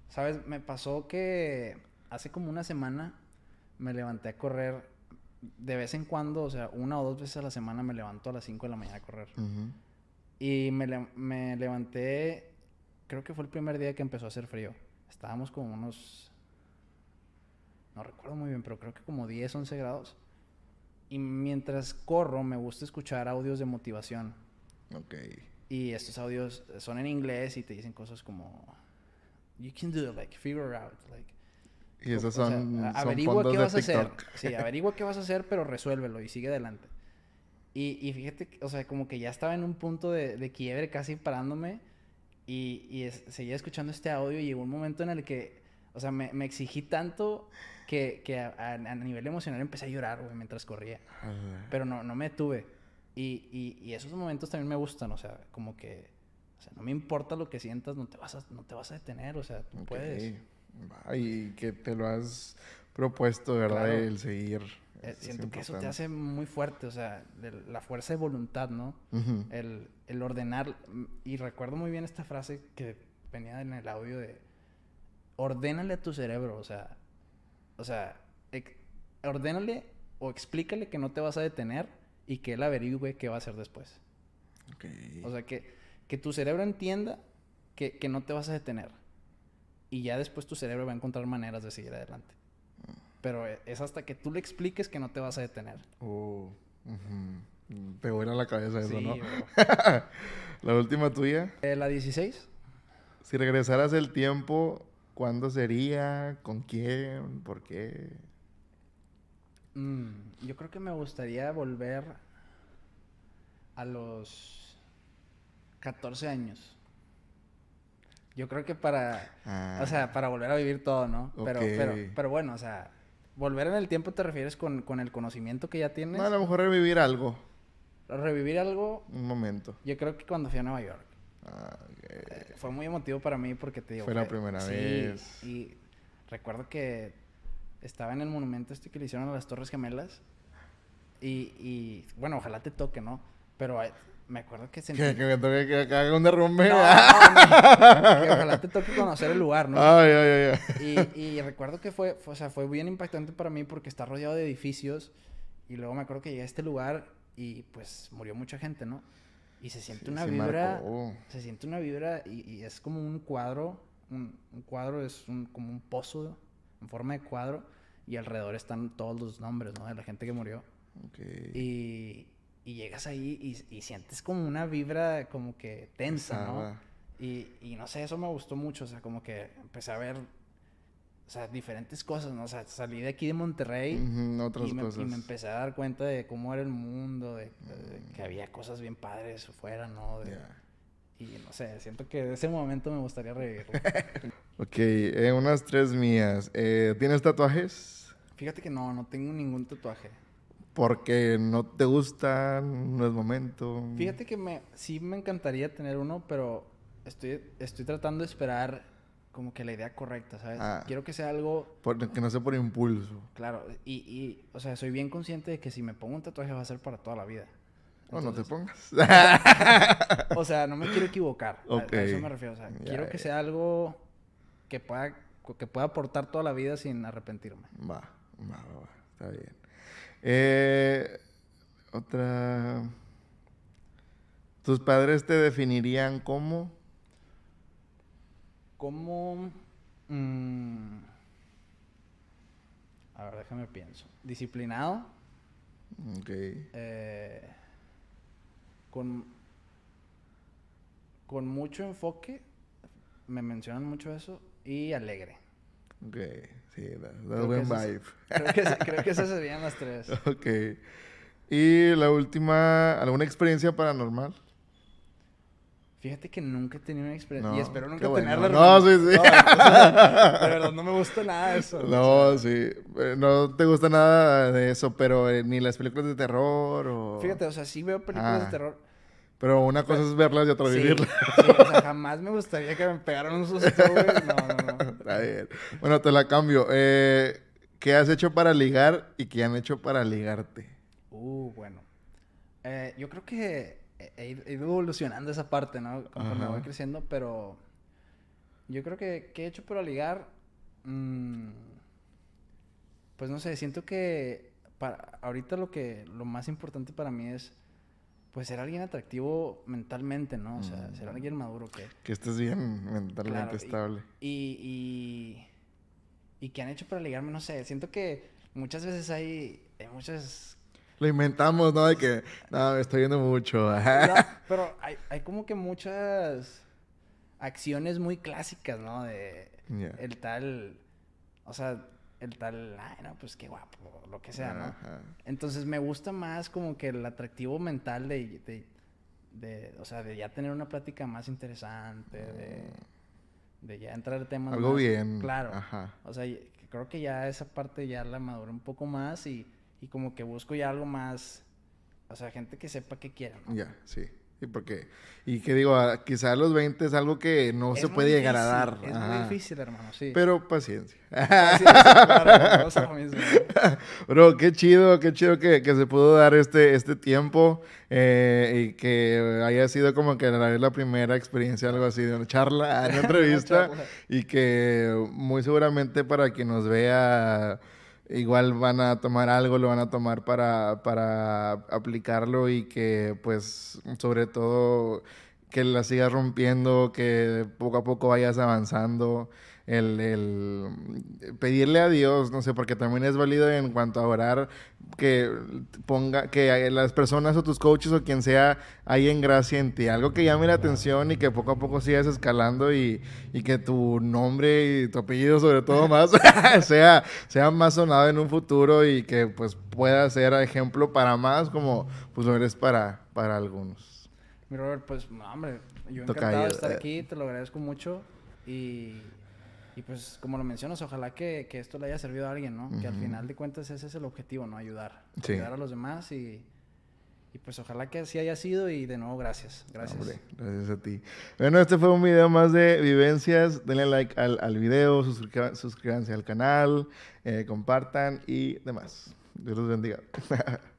¿Sabes? Me pasó que hace como una semana me levanté a correr de vez en cuando, o sea, una o dos veces a la semana me levanto a las 5 de la mañana a correr. Y me, me, levanté, creo que fue el primer día que empezó a hacer frío. Estábamos como unos, no recuerdo muy bien, pero creo que como 10, 11 grados. Y mientras corro me gusta escuchar audios de motivación. Ok. Y estos audios son en inglés y te dicen cosas como, you can do it, like, figure out, like, y esos son, averigua qué vas a hacer. Sí, averigua qué vas a hacer, pero resuélvelo y sigue adelante. Y, y fíjate, o sea, como que ya estaba en un punto de, de quiebre casi parándome y, y seguía escuchando este audio y llegó un momento en el que, o sea, me, me exigí tanto que, que a, nivel emocional empecé a llorar, güey, mientras corría. Pero no, no me detuve. Y, y, y, esos momentos también me gustan, o sea, como que, o sea, no me importa lo que sientas, no te vas a, no te vas a detener, o sea, tú puedes. Y que te lo has propuesto, ¿verdad? El seguir. Eh, siento que eso te hace muy fuerte, o sea, la fuerza de voluntad, ¿no? el, el, ordenar. Y recuerdo muy bien esta frase que venía en el audio de ordénale a tu cerebro, o sea, o sea, ordénale o explícale que no te vas a detener y que él averigüe qué va a hacer después. O sea, que, que tu cerebro entienda que, que no te vas a detener y ya después tu cerebro va a encontrar maneras de seguir adelante. Pero es hasta que tú le expliques que no te vas a detener. Oh, Te vuela la cabeza eso, ¿no? [LAUGHS] la última tuya. Eh, la 16. Si regresaras el tiempo, ¿cuándo sería? ¿Con quién? ¿Por qué? Mm, yo creo que me gustaría volver a los 14 años. Yo creo que para, o sea, para volver a vivir todo, ¿no? Pero, pero, pero bueno, o sea, volver en el tiempo te refieres con, con el conocimiento que ya tienes. No, a lo mejor revivir algo. Revivir algo. Un momento. Yo creo que cuando fui a Nueva York. Ah, eh, fue muy emotivo para mí porque te digo. Fue, la primera vez. Y recuerdo que estaba en el monumento este que le hicieron a las Torres Gemelas. Y, y bueno, ojalá te toque, ¿no? Pero me acuerdo que sentí... Que, me toque que, haga un derrumbe. [LAUGHS] No, que ojalá te toque conocer el lugar, ¿no? Ay, ay, ay. Y, y recuerdo que fue, o sea, fue bien impactante para mí porque está rodeado de edificios. Y luego me acuerdo que llegué a este lugar y pues murió mucha gente, ¿no? Y se siente una vibra. Se siente una vibra y, es como un cuadro. Un, un cuadro es un, como un pozo en forma de cuadro. Y alrededor están todos los nombres, ¿no? De la gente que murió. Okay. Y, y llegas ahí y, sientes como una vibra como que tensa, ¿no? Y, y, no sé, eso me gustó mucho, o sea, como que empecé a ver, o sea, diferentes cosas, ¿no? O sea, salí de aquí de Monterrey otras y, me, cosas. y me empecé a dar cuenta de cómo era el mundo, de, que había cosas bien padres afuera, ¿no? Y no sé, siento que de ese momento me gustaría revivir. [LAUGHS] ok, eh, unas tres mías. Eh, ¿Tienes tatuajes? Fíjate que no, no tengo ningún tatuaje porque no te gusta, no es momento. Fíjate que me, sí me encantaría tener uno, pero estoy, estoy tratando de esperar como que la idea correcta, ¿sabes? Ah. Quiero que sea algo... que no sea por impulso. Claro, y, y, o sea, soy bien consciente de que si me pongo un tatuaje va a ser para toda la vida. no, no te pongas. [LAUGHS] o sea, no me quiero equivocar. A, eso me refiero. O sea, quiero que sea algo que pueda, que pueda aportar toda la vida sin arrepentirme. Va, va, va. Está bien. Eh, otra. ¿Tus padres te definirían como? Como. Mm, a ver, déjame pienso. Disciplinado. Ok. Eh, con. Con mucho enfoque. Me mencionan mucho eso. Y alegre. Ok, sí, da, buen vibe. Creo que, creo que esas [LAUGHS] serían las tres. Ok. Y la última, ¿alguna experiencia paranormal? Fíjate que nunca he tenido una experiencia. y espero nunca tenerla. No, sí, sí. [LAUGHS] de verdad, no me gusta nada de eso. No, sí. Eh, no te gusta nada de eso, pero eh, ni las películas de terror o... Fíjate, o sea, sí veo películas de ah. terror pero una cosa es verlas y otra vivirlas. Sí, o sea, jamás me gustaría que me pegaran un susto, güey. No, no, no. Bueno, te la cambio. Eh, ¿Qué has hecho para ligar y qué han hecho para ligarte? Uh, bueno. Eh, yo creo que he, ido evolucionando esa parte, ¿no? Conforme voy creciendo, pero yo creo que, ¿qué he hecho para ligar? Mm, pues no sé, siento que para, ahorita lo que, lo más importante para mí es pues ser alguien atractivo mentalmente, ¿no? O sea, ser mm. alguien maduro que... Que estés bien mentalmente estable. Y, y, y, que han hecho para ligarme, no sé, siento que muchas veces hay, hay muchas... Lo inventamos, ¿no? De que, no, me estoy viendo mucho. [LAUGHS] [LAUGHS] pero hay, hay como que muchas acciones muy clásicas, ¿no? De el tal, o sea, el tal, ay, no, pues qué guapo, lo que sea, ¿no? Entonces me gusta más como que el atractivo mental de, de, de, o sea, de ya tener una plática más interesante, de, mm. de ya entrar en temas Algo bien. Claro. Ajá. O sea, creo que ya esa parte ya la maduré un poco más y, y como que busco ya algo más, o sea, gente que sepa qué quiere, ¿no? Ya, sí porque, y que digo, quizá a los 20 es algo que no se puede llegar a dar. Es muy difícil, hermano, sí. Pero paciencia. Paciencia, [LAUGHS] Bro, qué chido, qué chido que, que, se pudo dar este, este tiempo eh, y que haya sido como que la, la primera experiencia, algo así, de una charla, una [LAUGHS] entrevista, y que muy seguramente para quien nos vea igual van a tomar algo, lo van a tomar para, para aplicarlo y que pues sobre todo que la sigas rompiendo, que poco a poco vayas avanzando el, el, pedirle a Dios, no sé, porque también es válido en cuanto a orar, que ponga, que las personas o tus coaches o quien sea hay en gracia en ti, algo que llame la atención y que poco a poco sigas escalando y, y que tu nombre y tu apellido sobre todo más [LAUGHS] sea, sea más sonado en un futuro y que pues pueda ser ejemplo para más como pues lo eres para, para algunos. Mi Robert, pues, hombre, yo encantado de estar eh. aquí, te lo agradezco mucho y y pues, como lo mencionas, ojalá que, que esto le haya servido a alguien, ¿no? Que al final de cuentas ese es el objetivo, ¿no? Ayudar. Ayudar a los demás y, y pues ojalá que así haya sido y de nuevo gracias. Gracias. gracias a ti. Bueno, este fue un video más de vivencias. Denle like al, al video, suscríbanse al canal, eh, compartan y demás. Dios los bendiga. [LAUGHS]